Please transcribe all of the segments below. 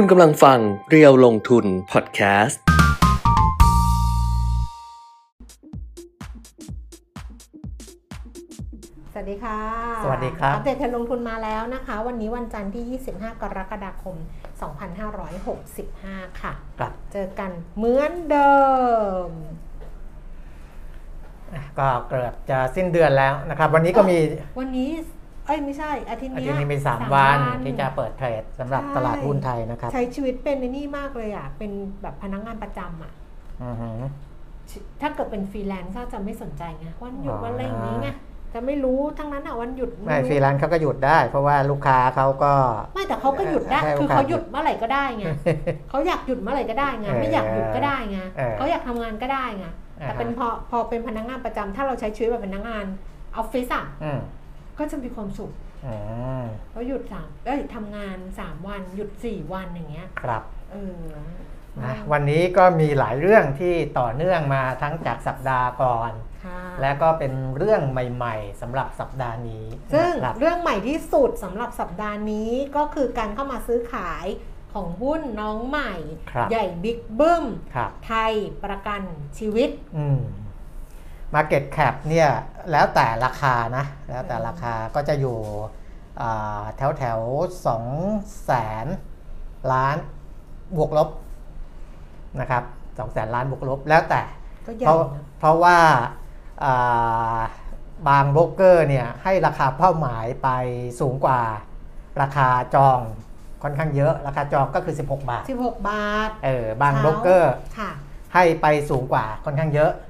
คุณกำลังฟังเรียวลงทุนพอดแคสต์ สวัสดีค่ะสวัสดีครับ อัปเดตเทรนด์ลงทุนมาแล้วนะคะ วันนี้วันจันทร์ที่ 25 กรกฎาคม 2565 ค่ะ ครับ เจอกันเหมือนเดิมอะก็เกือบจะสิ้นเดือนแล้วนะครับ วันนี้ก็มีวันนี้ เอ้ยไม่ใช่อาทิตย์อาเนี้ทิตยย์นี้มีสาม3วันวันที่จะเปิดเทรดสำหรับใช่ตลาดหุ้นไทยนะครับ ใช้ชีวิตเป็นในนี่มากเลยอะ เป็นแบบพนักงานประจำอะอือหือถ้าเกิดเป็นฟรีแลนซ์ก็จะไม่สนใจไงวันหยุดอ๋อวันอะไรอย่างนี้ไงจะไม่รู้ทั้งนั้นอะวันหยุดไม่รู้ฟรีแลนซ์เขาก็หยุดได้ เพราะว่าลูกค้าเขาก็ ไม่แต่เขาก็หยุดได้ให้โอกาสคือเขาหยุดเมื่อไหร่ก็ได้ไงเขาอยากหยุดเมื่อไหร่ก็ได้ไงเออไม่อยากหยุดก็ได้ไงเออเขาอยากทำงานก็ได้ไงแต่เป็นพอพอเป็นพนักงานประจำถ้าเราใช้ชีวิตแบบพนักงานออฟฟิศอะอืม ก็จะมีความสุขอืมเขาหยุดสามเอ้ยทำงานสามวันหยุดสี่วันอย่างเงี้ยครับเออนะวันนี้ก็มีหลายเรื่องที่ต่อเนื่องมาทั้งจากสัปดาห์ก่อนค่ะและก็เป็นเรื่องใหม่ ๆสำหรับสัปดาห์นี้ ซึ่งนะครับเรื่องใหม่ที่สุดสำหรับสัปดาห์นี้ก็คือการเข้ามาซื้อขายของหุ้นน้องใหม่ครับใหญ่บิ๊กบึ้มครับไทยประกันชีวิตอืม Market Cap เนี่ยแล้วแต่ราคานะแล้วแต่ราคาก็จะอยู่อ่าแถวแถวสองแสนล้านบวกลบนะครับสองแสนล้านบวกลบแล้วแต่ก็ใหญ่เพราะนะเพราะว่าอ่าบางโบรกเกอร์เนี่ยให้ราคาเป้าหมายไปสูงกว่าราคาจองค่อนข้างเยอะ ราคาจองก็คือ 16 บาท 16 บาท เออบางโบรกเกอร์ค่ะให้ไปสูงกว่าค่อนข้างเยอะเออ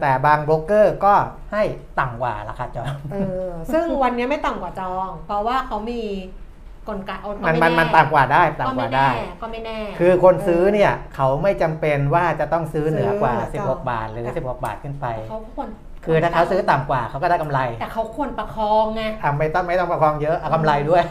แต่บางโบรกเกอร์ก็ให้ต่ำกว่าราคาจองเออซึ่งวันนี้ไม่ต่ำกว่าจอง เพราะว่าเขามีกลไกเอามันไมันมันต่ำกว่าได้ก็ต่ำกไม่ว่าแน่ได้ ก็ไม่แน่ คือคนซื้อเนี่ยเขาไม่จำเป็นว่าจะต้องซื้อเหนือกว่าซื้อจอง16 บาท หรือ 16 บาทขึ้นไปเขาควรคือถ้าเขาซื้อต่ำกว่าเขาก็ได้กำไร แต่เขาควรประคองไงอะไม่ต้องไม่ต้องประคองเยอะเอากำไรด้วย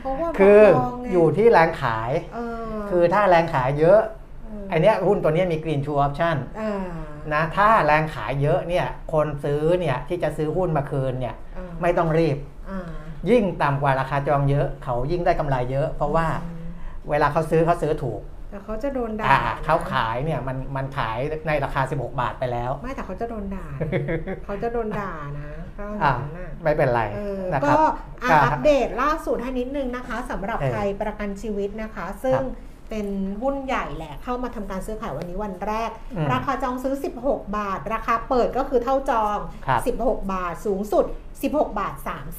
เพราะว่าคือประคงไงอยู่ที่แรงขายเออคือถ้าแรงขายเยอะเออไอเนี้ยหุ้นตัวเนี้ยมี green true option อ่านะถ้าแรงขายเยอะเนี่ยคนซื้อเนี่ยที่จะซื้อหุ้นมาคืนเนี่ยอ่าไม่ต้องรีบอ่ายิ่งต่ำกว่าราคาจองเยอะ เขายิ่งได้กำไรเยอะ เพราะว่าอืมเวลาเขาซื้อเขาซื้อถูกแต่เขาจะโดนด่าอ่านะเขาขายเนี่ยมันมันขายในราคา 16 บาทไปแล้ว ไม่แต่เขาจะโดนด่า เขาจะโดนด่านะถ้าออ่าย่างนั้นน่ะไม่เป็นไรเออนะคก็รับอะก็อัปเดตล่าสุดให้นิดนึงนะคะสำหรับเออไทยประกันชีวิตนะคะ ซึ่งครับ เป็นหุ้นใหญ่แหละ เข้ามาทำการซื้อขายวันนี้วันแรกอืมราคาจองซื้อ 16 บาท ราคาเปิดก็คือเท่าจองครับ16 บาทสูงสุด 16 บาท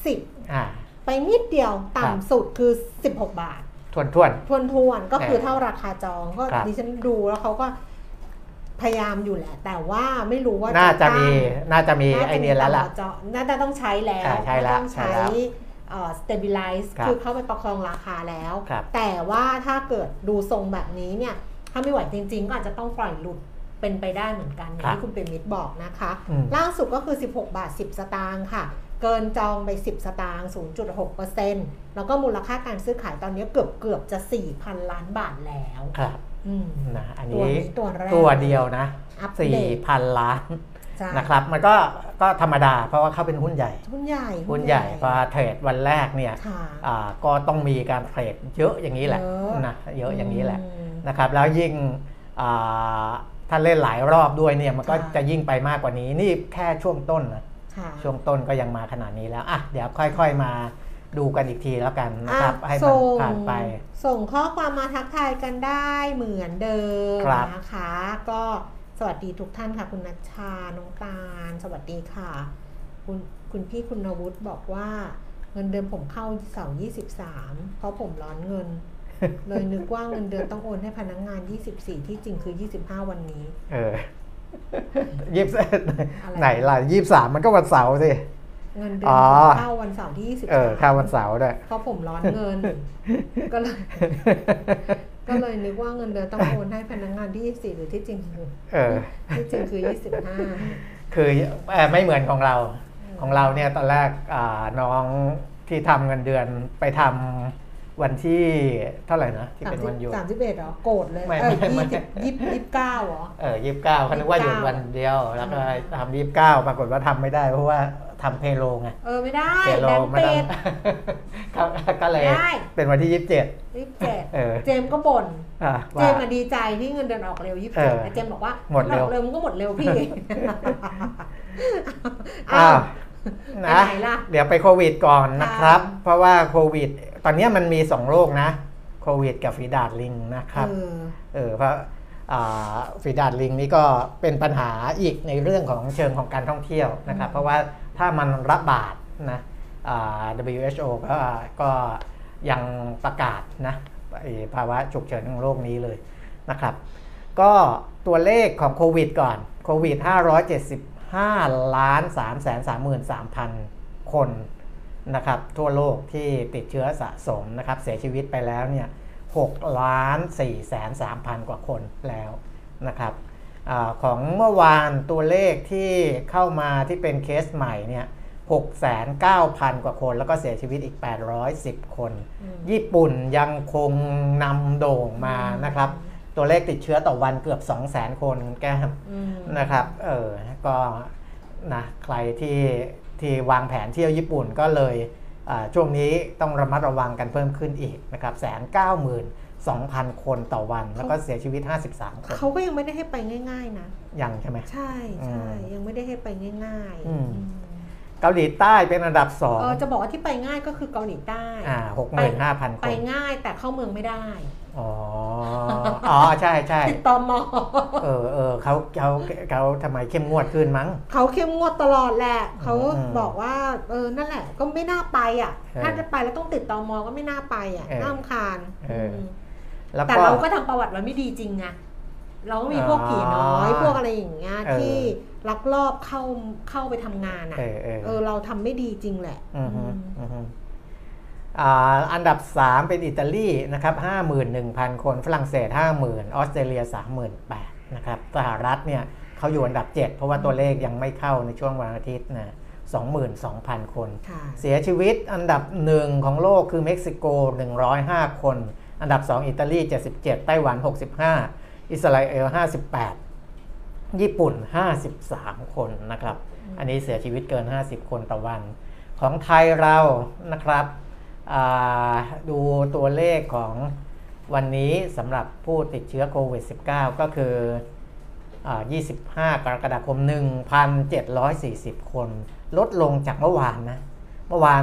30อ่าไปนิดเดียวครับต่ำสุดคือ 16 บาททวนทวนทวนทวนๆก็คือเออเท่าราคาจองก็ครับดิฉันดูแล้วเขาก็พยายามอยู่แหละ แต่ว่าไม่รู้ว่าน่าจะมีตั้งน่าจะมีน่าไอจะมีเดียแล้วล่ะต่อจอน่าจะต้องใช้แล้วอ่าใช่แล้วต้องใช่ใช้แล้วเอ่อ stabilize ครับคือเข้าไปประคองราคาแล้วครับแต่ว่าถ้าเกิดดูทรงแบบนี้เนี่ย ถ้าไม่ไหวจริง ๆ ก็อาจจะต้องปล่อยหลุดเป็นไปได้เหมือนกันอย่างที่คุณเปรมิตรบอกนะคะอืมล่าสุดก็คือ 16 บาท 10 สตางค์ค่ะ เกินจองไป 10 สตางค์ 0.6%แล้วก็มูลค่าการซื้อขายตอนนี้เกือบเกือบจะ 4,000 ล้านบาทแล้ว ครับอืมนะอันตัวนี้นี้ตัวแรกตัวเดียวนะอัปเดสี่ตพันล้านใช่ นะครับมันก็ก็ธรรมดาเพราะว่าเขาเป็นหุ้นใหญ่ หุ้นใหญ่หุ้นใหญ่พอเทรดวันแรกเนี่ยค่ะอ่าก็ต้องมีการเทรดเยอะอย่างนี้แหละเยอะนะเยอะอย่างนี้แหละอืมนะครับแล้วยิ่งอ่าถ้าเล่นหลายรอบด้วยเนี่ยมันก็ค่ะจะยิ่งไปมากกว่านี้นี่แค่ช่วงต้นนะค่ะช่วงต้นก็ยังมาขนาดนี้แล้วอะเดี๋ยวค่อยๆมาดูกันอีกทีแล้วกันนะครับอะให้มันส่งผ่านไป ส่งข้อความมาทักทายกันได้เหมือนเดิมครับนะคะก็ สวัสดีทุกท่านค่ะ คุณนัชชา น้องตาลสวัสดีค่ะ คุณคุณพี่คุณนวุฒิบอกว่า เงินเดือนผมเข้าเสาร์23เพราะผมร้อนเงิน เลยนึกว่าเงินเดือนต้องโอนให้พนักงาน24ที่จริงคือ25วันนี้ เออยี่สิบอะไรไหนล่ะยี่สิบสามมันก็วันเสาร์สิเงินเดืออ๋นอเข้าวันเสาร์ที่23เออข้าววันเสาร์ด้วยเพราะผมร้อนเงิน ก็เลย ก็เลยนึกว่าเงินเดือนต้องโอนให้พนักงานที่ 24 หรือที่จริงคือเออที่จริงคือ 25 คือเอ่อไม่เหมือนของเรา ของเราเนี่ยตอนแรกอ่าน้องที่ทำเงินเดือนไปทำวันที่เท่าไหร่นะที่เป็นวันหยุดสามสิบเอ็ดเหรอโกรธเลยไม่เออไม่ยี่สิบยี่สิบยี่สิบเก้าเหรอเออยี่สิบเก้าเขานึกว่าหยุด29วันเดียว แล้วก็ทำยี่สิบเก้าปรากฏว่าทำไม่ได้เพราะว่า ทำเพโลไงเออไม่ได้เพโลแบงค์ไม่ต้อเป็งดก็ก็เลยไม่ได้เป็นวันที่ยี่สิบเจ็ดยี่สิบเจ็ดเออเจมส์ก็บ่นอะเจว่ามส์มาดีใจที่เงินเดือนออกเร็วยี่สิบเอเจ็ดอแต่เจมส์บอกว่าหมดเร็วออกเร็วมันก็หมดเร็วพี่อ้าวนะไปไหนล่ะเดี๋ยวไปโควิดก่อนนะครับค่ะเพราะว่าโควิด ตอนนี้มันมีสองโรคนะ โควิด กับฝีดาดลิงนะครับเออเออเพราะอ่าฝีดาดลิงนี่ก็เป็นปัญหาอีกในเรื่องของเชิงของการท่องเที่ยวนะครับ เพราะว่า ถ้ามันระบาดนะ WHO ก็ก็ยังประกาศนะภาวะฉุกเฉินของโรคนี้เลยนะครับ ก็ตัวเลขของโควิดก่อนโควิด 575 ล้าน3 3 3 3 0 0คนนะครับทั่วโลกที่ติดเชื้อสะสมนะครับเสียชีวิตไปแล้วเนี่ย6ล้าน4แสน3พันกว่าคนแล้วนะครับ อาของเมื่อวานตัวเลขที่เข้ามาที่เป็นเคสใหม่เนี่ย6แสน9พันกว่าคน แล้วก็เสียชีวิตอีก 810 คนอืมญี่ปุ่นยังคงนำโด่งมานะครับ ตัวเลขติดเชื้อต่อวันเกือบ 2 0 0 0 0 0 คนคุณแก้มอืมนะครับ เออ ก็นะใครที่ที่วางแผนเที่ยวญี่ปุ่นก็เลยอ่าช่วงนี้ต้องระมัดระวังกันเพิ่มขึ้นอีกนะครับแสนเก้าหมื่น สองพันคนต่อวัน แล้วก็เสียชีวิต 53 คน เขาก็ยังไม่ได้ให้ไปง่าย ๆ นะ ยังใช่ไหม ใช่ใช่อืมยังไม่ได้ให้ไปง่ายอืมอืมเกาหลีใต้เป็นอันดับสองเออจะบอกว่าที่ไปง่ายก็คือเกาหลีใต้อ่าหกหมื่นห้าพันคไปนง่ายแต่เข้าเมืองไม่ได้ อ๋อ อ๋อ ใช่ใช่ติดตอมอเออเออเขาเขาเขาทำไมเข้มงวดขึ้นมั้ง เขาเข้มงวดตลอดแหละ เขาอืมบอกว่า เออ นั่นแหละ ก็ไม่น่าไปอะเออถ้าจะไปแล้วต้องติดตอมอก็ไม่น่าไปอะเออน่ารำคาญเออม แล้วแต่ก็ เราก็ทำประวัติไว้ไม่ดีจริงไงเราก็มีพวกผีน้อยอ๋อพวกอะไรอย่างเงี้ยเออ ที่ลักลอบเข้าเข้าไปทำงานอะ เออเออเออเราทำไม่ดีจริงแหละอือฮึอืมอือฮึอ่าอันดับ 3 เป็นอิตาลีนะครับ51,000 คนฝรั่งเศส 50,000 ออสเตรเลีย 38,000นะครับสหรัฐเนี่ยเขาอยู่อันดับ 7 เพราะว่าตัวเลขยังไม่เข้าในช่วงวันอาทิตย์นะ22,000 คน ค่ะ เสียชีวิตอันดับ1ของโลกคือเม็กซิโก 105 คน อันดับ 2 อิตาลี 77 ไต้หวัน 65 อิสราเอล 58 ญี่ปุ่น 53 คนนะครับ อันนี้เสียชีวิตเกิน 50 คนต่อวัน ของไทยเรานะครับอ่าดูตัวเลขของวันนี้สำหรับผู้ติดเชื้อโควิด -19 ก็คืออา25 กรกฎาคม 1,740 คน ลดลงจากเมื่อวานนะ เมื่อวาน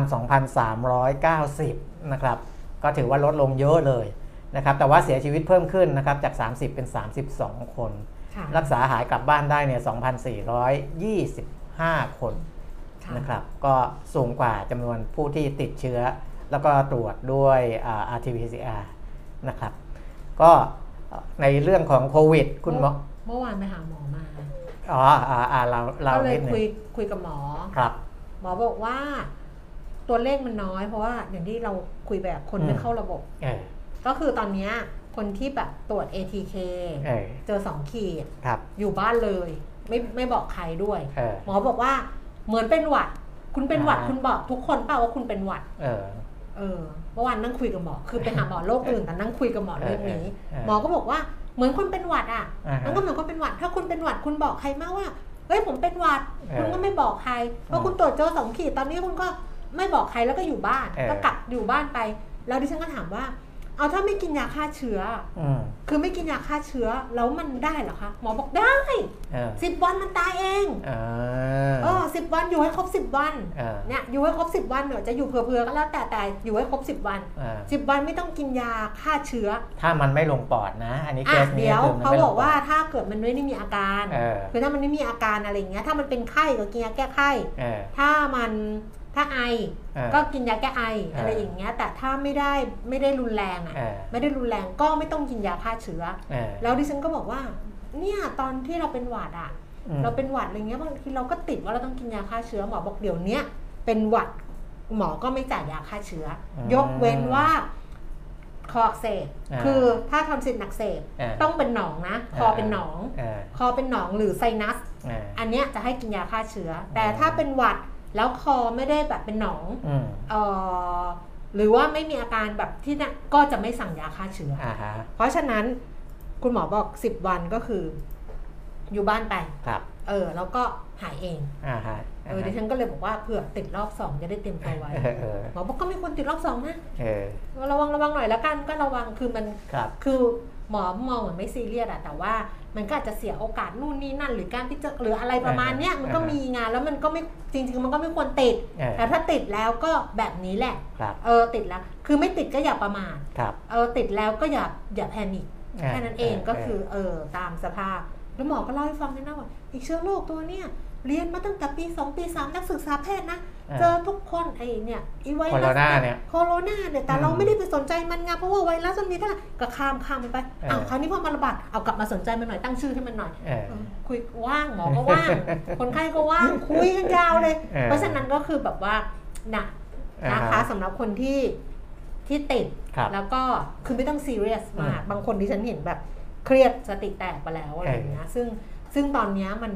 2,390 นะครับ ก็ถือว่าลดลงเยอะเลยนะครับแต่ว่าเสียชีวิตเพิ่มขึ้นนะครับจาก 30 เป็น 32 คนค่ะรักษาหายกลับบ้านได้เนี่ย2,425 คนค่ะนะครับก็สูงกว่าจำนวนผู้ที่ติดเชื้อ แล้วก็ตรวจด้วยอ่า RT-PCR นะครับก็ในเรื่องของโควิด คุณหมอเมื่อวานไปหาหมอมาอ๋ออ่าอ่าเราเราก็เลยนิดหนึคุยงคุยกับหมอครับ หมอบอกว่า ตัวเลขมันน้อยเพราะว่าอย่างที่เราคุยแบบคนอืมไม่เข้าระบบเออก็คือตอนเนี้ยคนที่แบบตรวจ ATK เออเจอสองขีดครับอยู่บ้านเลย ไม่ไม่บอกใครด้วยเออหมอบอกว่าเหมือนเป็นหวัด คุณเป็นหวัดอ่าคุณบอกทุกคนเปล่าว่าคุณเป็นหวัดเออเออเมื่อวานนั่งคุยกับหมอ คือไปหาหมอโรคอื่นแต่นั่งคุยกับหมอเรื่องนี้เออเออหมอก็บอกว่าเหมือนคนเป็นหวัดอะอ่าฮะมันก็เหมือนคนเป็นหวัด ถ้าคุณเป็นหวัดคุณบอกใครมากว่า เฮ้ยผมเป็นหวัดเออคุณก็ไม่บอกใครเพราะคุณตรวจเจอสองขีด ตอนนี้คุณก็ ไม่บอกใครแล้วก็อยู่บ้าน เออ ก็กักอยู่บ้านไป แล้วดิฉันก็ถามว่า เอาถ้าไม่กินยาฆ่าเชื้อ อืมคือไม่กินยาฆ่าเชื้อแล้วมันได้เหรอคะหมอบอกได้เออสิบวันมันตายเองเออเออสิบวันอยู่ให้ครบสิบวันเออเนี่ยอยู่ให้ครบสิบวันเดี๋ยวจะอยู่เผื่อๆก็แล้วแต่แต่อยู่ให้ครบสิบวันเออสิบวันไม่ต้องกินยาฆ่าเชื้อถ้ามันไม่ลงปอดนะ อันนี้เคอะสนี้เดี๋ยวคือมันเขาไม่บลองกปว่าอดถ้าเกิดมันไม่ได้มีอาการ เออคือถ้ามันไม่มีอาการอะไรอย่างเงี้ยถ้ามันเป็นไข้ก็กินยาแก้ไข้ เออถ้ามัน ถ้าไอเออก็กินยาแก้ไอเออออะไรอย่างเงี้ย แต่ถ้าไม่ได้ไม่ได้รุนแรงอะเออไม่ได้รุนแรงก็ไม่ต้องกินยาฆ่าเชื้อเออแล้วดิฉันก็บอกว่า เนี่ยตอนที่เราเป็นหวัดอะอืมเราเป็นหวัดอะไรเงี้ยบางทีเราก็ติดว่าเราต้องกินยาฆ่าเชื้อหมอบอกเดี๋ยวเนี้ยเป็นหวัดหมอก็ไม่จ่ายยาฆ่าเชื้ออมยกเว้นว่าคออักเสบอ่าคือถ้าทำสิทธิ์อักเสบเออต้องเป็นหนองนะ คอเป็นหนองเออคอเป็นหนองหรือไซนัสเอออันเนี้ยจะให้กินยาฆ่าเชื้อ แต่อืมถ้าเป็นหวัด แล้วคอไม่ได้แบบเป็นหนองอืมเอ่อหรือว่าไม่มีอาการแบบที่นั่นก็จะไม่สั่งยาฆ่าเชื้อออ่าฮะเพราะฉะนั้นคุณหมอบอก 10 วันก็คือ อยู่บ้านไป ครับ เออ แล้วก็หายเองอ่าฮะเออดิฉันก็เลยบอกว่าเผื่อติดรอบสองจะได้เตรียมตัวไว้เออเออหมอบอกก็ไม่ควรติดรอบสองนะเออระวังระวังหน่อยแล้วกันก็ระวังคือมันครับคือหมอมองเหมือนไม่ซีเรียสอะแต่ว่า มันก็อาจจะเสียโอกาสนู่นนี่นั่น หรือการที่จะหรืออะไรประมาณเนี้ยมันก็มีงานแล้วมันก็ไม่จริง ๆ มันก็ไม่ควรติดเออแต่ถ้าติดแล้วก็แบบนี้แหละครับเออติดแล้ว คือไม่ติดก็อย่าประมาทครับเออติดแล้วก็อย่าอย่าแพนิคเออแค่นั้นเองเออก็คือเออตามสภาพแล้วหมอก็เล่าให้ฟังด้วยนะว่าอีกเชื้อโรคตัวเนี้ย เรียนมาตั้งแต่ปี 2 ปี 3 นักศึกษาแพทย์นะ เจอทุกคนไอ้เนี่ยอีไวโครัโรสนาเนี่ยโคโรนาเนี่ยแต่อืมเราไม่ได้ไปสนใจมันไงเพราะว่าไวรัสมันมีเท่าไหร่ก็ข้ามข้ามมันไปเอออ้าวคราวนี้พอมาระบาดเอากลับมาสนใจมันหน่อยตั้งชื่อให้มันหน่อยเออเออคุยว่างหมอก็ว่าง คนไข้ก็ว่างคุยกันยาวเลยเออเพราะฉะนั้นก็คือแบบว่าหนักนะคะอ่าฮะสำหรับคนที่ที่ติดครับแล้วก็คือไม่ต้องซีเรียสมากอืมบางคนที่ฉันเห็นแบบเครียดสติแตกไปแล้วอะไรอย่างเงี้ยซึ่งซึ่งตอนเนี้ยมัน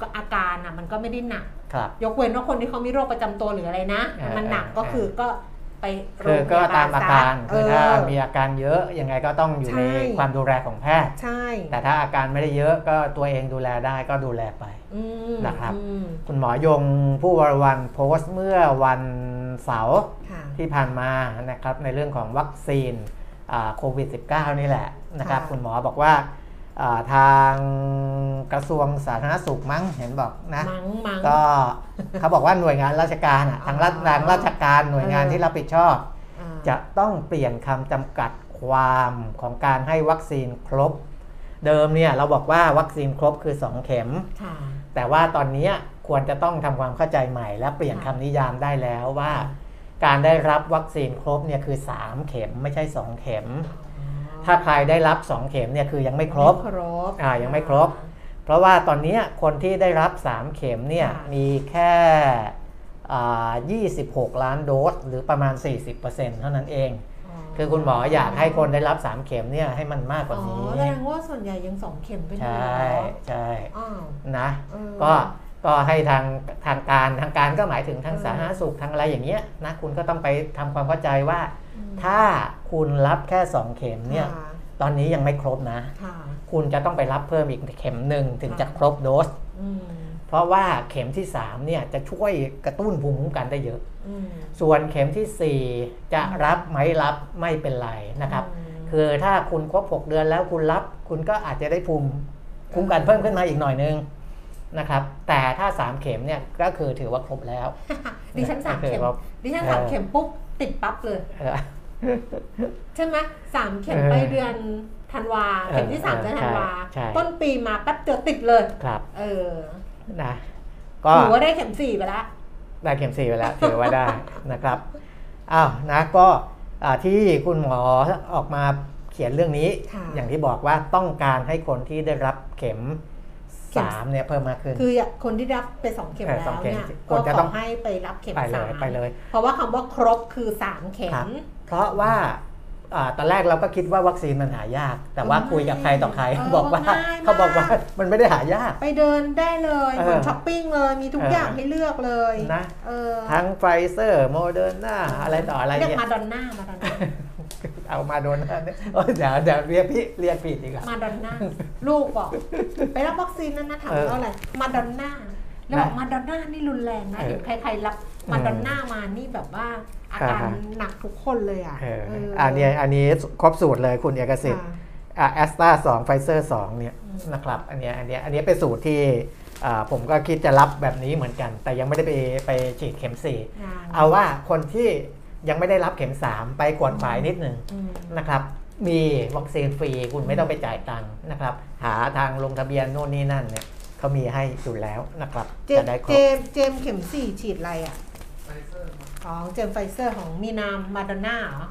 ก็อาการอะมันก็ไม่ได้หนัก ครับยกเว้นว่าคนที่เขามีโรคประจำตัวหรืออะไรนะเออมันหนักเออก็คือก็ไปโรคืองพก็ยาบาตาลมอาซะการเอคืออถ้ามีอาการเยอะยังไงก็ต้องอยู่ในใช่ความดูแลของแพทย์ใช่ แต่ถ้าอาการไม่ได้เยอะก็ตัวเองดูแลได้ก็ดูแลไปอืมนะครับอืมคุณหมอยงผู้วรวันโพสต์เมื่อวันเสาร์ค่ะที่ผ่านมานะครับในเรื่องของวัคซีนอ่าโควิด -19 นี่แหละนะครับค่ะคุณหมอบอกว่าอ่า ทางกระทรวงสาธารณสุขมั้งเห็นบอกนะมังมังก็เขาบอกว่าหน่วยงานราชการอะทางรัฐอ๋อทางราชการหน่วยงานเออที่รับผิดชอบอ่าจะต้องเปลี่ยนคำจำกัดความของการให้วัคซีนครบ เดิมเนี่ยเราบอกว่าวัคซีนครบคือ 2 เข็มค่ะแต่ว่าตอนนี้ควรจะต้องทำความเข้าใจใหม่ และเปลี่ยนค่ะคำนิยามได้แล้วว่า การได้รับวัคซีนครบเนี่ยคือ 3 เข็มไม่ใช่ 2 เข็ม ถ้าใครได้รับ 2 เข็มเนี่ยคือยังไม่ครบไม่ครบอ่ายังไม่ครบ เพราะว่าตอนนี้คนที่ได้รับ 3 เข็มเนี่ยค่ะมีแค่อ่า26 ล้านโดส หรือประมาณ 40%เท่านั้นเอง คือคุณหมออยากให้คนได้รับ 3 เข็มเนี่ยให้มันมากกว่าอ๋อนี้แสดงว่าส่วนใหญ่ยังสองเข็มกันอใชยู่เหร่อใช่อ้าวนะเออก็ก็ให้ทางทางการทางการก็หมายถึงทางเออสาธารณสุขทางอะไรอย่างเงี้ยนะคุณก็ต้องไปทำความเข้าใจว่าอืม ถ้าคุณรับแค่ 2 เข็มเนี่ยค่ะตอนนี้ยังไม่ครบนะค่ะคุณจะต้องไปรับเพิ่มอีกเข็มหนึ่งถึงจะครบโดสอืมเพราะว่าเข็มที่3เนี่ยจะช่วยกระตุ้นภูมิคุ้มกันได้เยอะอืมส่วนเข็มทีสี่4 จะรับไหมรับไม่เป็นไรนะครับอืมคือถ้าคุณครบ 6 เดือนแล้วคุณรับ คุณก็อาจจะได้ภูมิคุ้มกันเพิ่มขึ้นมาอีกหน่อยนึงนะครับ แต่ถ้า 3 เข็มเนี่ยก็คือถือว่าครบแล้ว ดิฉันสามเข็มก็คือว่าดิฉันสามเข็มปุ๊บ ติดปั๊บเลยเออใช่ไหมสามเข็มเออไปเดือนธันวาเออเข็มที่สามจะธันวาใช่ใช่ต้นปีมาแป๊บเดียวติดเลยครับ เออนะก็ถือว่าได้เข็มสี่ไปละได้เข็มสี่ไปแล้วถือว่าได้นะครับอ้าวนะก็อ่าที่คุณหมอออกมาเขียนเรื่องนี้ค่ะอย่างที่บอกว่าต้องการให้คนที่ได้รับเข็มเข็ม สามเนี่ยเพิ่มมากขึ้น คือคนที่รับไปสองเข็มเออแล้สองวเข็มเนี่ยคก็นจะขต้อองให้ไปรับเข็มไปเลสายมไปเลย เพราะว่าคำว่าครบคือสามเข็ครัมบเพราะว่าอ่าตอนแรกเราก็คิดว่าวัคซีนมันหายาก แต่ว่าไม่คุยกับใครต่อใครเออบอกว่าง่ายมากเขาบอกว่ามันไม่ได้หายาก ไปเดินได้เลยเออเหมือนช้อปปิ้งเลยมีทุกเออออย่างให้เลือกเลยนะเออทั้งไฟเซอร์โมเดอร์นาอะไรต่ออะไรเรียกเนี่ยมาดอนน่ามาดอนน่า เอามาโดนนะเนี่ยโอ้ยเดี๋ยวเดี๋ยวเรียกพี่เรียกผิดอีกอะมาดอนน่าลูกบอก ไปรับวัคซีนนั้นนะถามเออว่าอะไรมาดอนน่าแล้วบอกนะมาดอนน่านี่รุนแรงนะเออเห็นใครๆรับมาดอนน่ามานี่แบบว่าอาการอ่าฮะหนักทุกคนเลยอะเออเอออันนี้อันนี้ครบสูตรเลยคุณเอกสิทธิ์ค่ะแอสตราสองไฟเซอร์สองเนี่ยอืมนะครับอันเนี้ยอันเนี้ยอันเนี้ยเป็นสูตรที่อ่าผมก็คิดจะรับแบบนี้เหมือนกัน แต่ยังไม่ได้ไปไปฉีดเข็ม4อ่าเอาว่าคนที่ ยังไม่ได้รับเข็ม 3 ไปกดฝ่ายนิดหนึ่งอืมนะครับ มีวัคซีนฟรีคุณไม่ต้องไปจ่ายตังค์นะครับ หาทางลงทะเบียนโน่นนี่นั่นเนี่ยเขามีให้อยู่แล้วนะครับเจจะได้ครเจบมส์เจมส์เข็มสี่ฉีดอะไรอะอ๋อเจมส์ไฟเซอร์ของมีนามมาดอนน่าเหรอ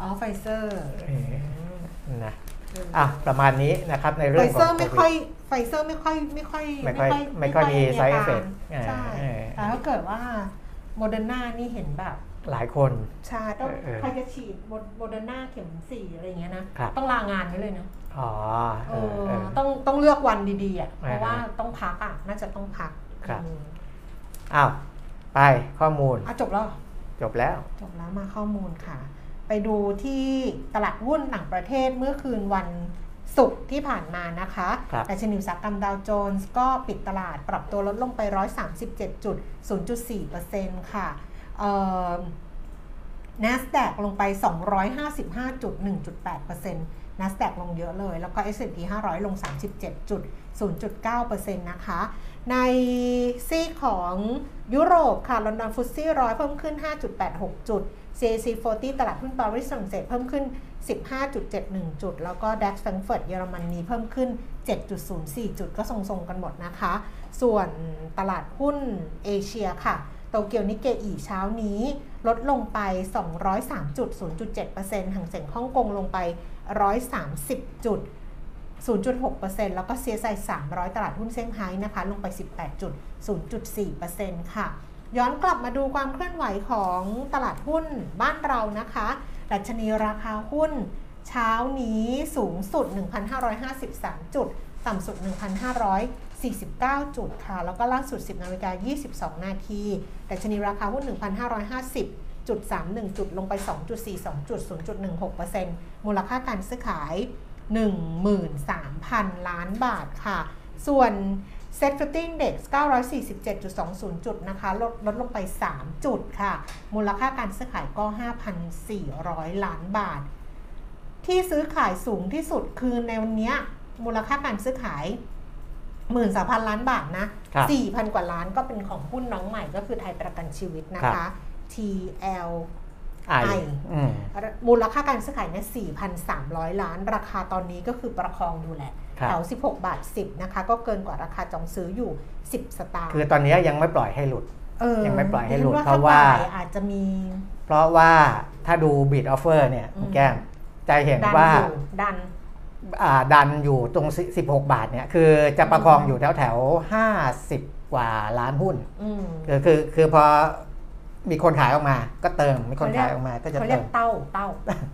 อ๋อไฟเซอร์เออนะอะประมาณนี้นะครับในเรื่ไฟองขเซอองร์ไม่โควิดค่อยไฟเซอร์ไม่ค่อยไม่ค่อยไม่ค่อยไม่ค่อยมี side effect ใช่เออแต่ถ้าเกิดว่าโมเดอร์นานี่เห็นแบบ หลายคนใช่ต้องเออใครจะฉีดโมเดอร์นาเข็มสี่อะไรอย่างเงี้ยนะครับต้องลางานไว้เลยนะอ๋อเอเอออเออต้องต้องเลือกวันดีๆอะเพอ่าราะว่าฮะต้องพักอะน่าจะต้องพักครับอืมอ้าวไปข้อมูลอะจบแล้วจบแล้ว จบแล้วมาข้อมูลค่ะ ไปดูที่ตลาดหุ้นต่างประเทศเมื่อคืนวันศุกร์ที่ผ่านมานะคะครับดัชนีอุตสาหกรรมดาวโจนส์ก็ปิดตลาดปรับตัวลดลงไป 137จุด 0.4%ค่ะเอ่อ NASDAQ ลงไป 255.1.8% NASDAQ ลงเยอะเลย แล้วก็ S&P 500 ลง 37.0.9%นะคะ ในซีของยุโรปค่ะ ลอนดอนฟุตซี่ร้อยเพิ่มขึ้น 5.86 จุด CAC 40 ตลาดหุ้นปารีสฝรั่งเศสเพิ่มขึ้น 15.71 จุด แล้วก็ DAX แฟรงเฟิร์ตเยอรมนีเพิ่มขึ้น 7.04 จุด ก็ทรงๆกันหมดนะคะ ส่วนตลาดหุ้นเอเชียค่ะ โตเกียวนิเกอีเช้านี้ลดลงไป 203.0.7%ห่างเสียงฮ่องกงลงไป 130จุด0.6%แล้วก็ CSI 300 ตลาดหุ้นเซี่ยงไฮ้นะคะ ลงไป 18.0.4%ค่ะ ย้อนกลับมาดูความเคลื่อนไหวของตลาดหุ้นบ้านเรานะคะ ดัชนีราคาหุ้น เช้านี้สูงสุด 1,553 จุด ต่ำสุด 49 จุดค่ะ แล้วก็ล่าสุด 10นาฬิกา22 นาทีดัชนีราคาหุ้น 1,550จุด31 จุดลงไป 2.42 จุด 0.16%มูลค่าการซื้อขาย 13,000 ล้านบาทค่ะ ส่วน Set 50 Index 947.20 จุดนะคะลดลดลงไป 3 จุดค่ะ มูลค่าการซื้อขายก็ 5,400 ล้านบาท ที่ซื้อขายสูงที่สุดคือในวันนี้มูลค่าการซื้อขาย 13,000ล้านบาทนะครับ4,000กว่าล้านก็เป็นของหุ้นน้องใหม่ก็คือไทยประกันชีวิตนะคะ TL ไอไออืมมูลค่าการซื้อขายเนี่ย4,300 ล้าน ราคาตอนนี้ก็คือประคองดูแหละครับแถว16 บาท 10 นะคะ ก็เกินกว่าราคาจองซื้ออยู่ 10 สตางค์ คือตอนนี้ยังไม่ปล่อยให้หลุดเออยังไม่ปล่อยให้หลุดดิฉันเพราะว่าถ้บ่ยอาจจะมี เพราะว่าถ้าดู bid offer เนี่ยอืมแก้มจะเห็นดันว่าอยู่ดันอ่า ดันอยู่ตรง 16 บาทเนี่ยคือจะประคองอยู่แถวแถวๆ50 กว่าล้านหุ้นอืมคือคือคือพอมีคนขายออกมา ก็เติมมีคนขายออกมาก็จะเขาเรีเติยกมเต้าเต้า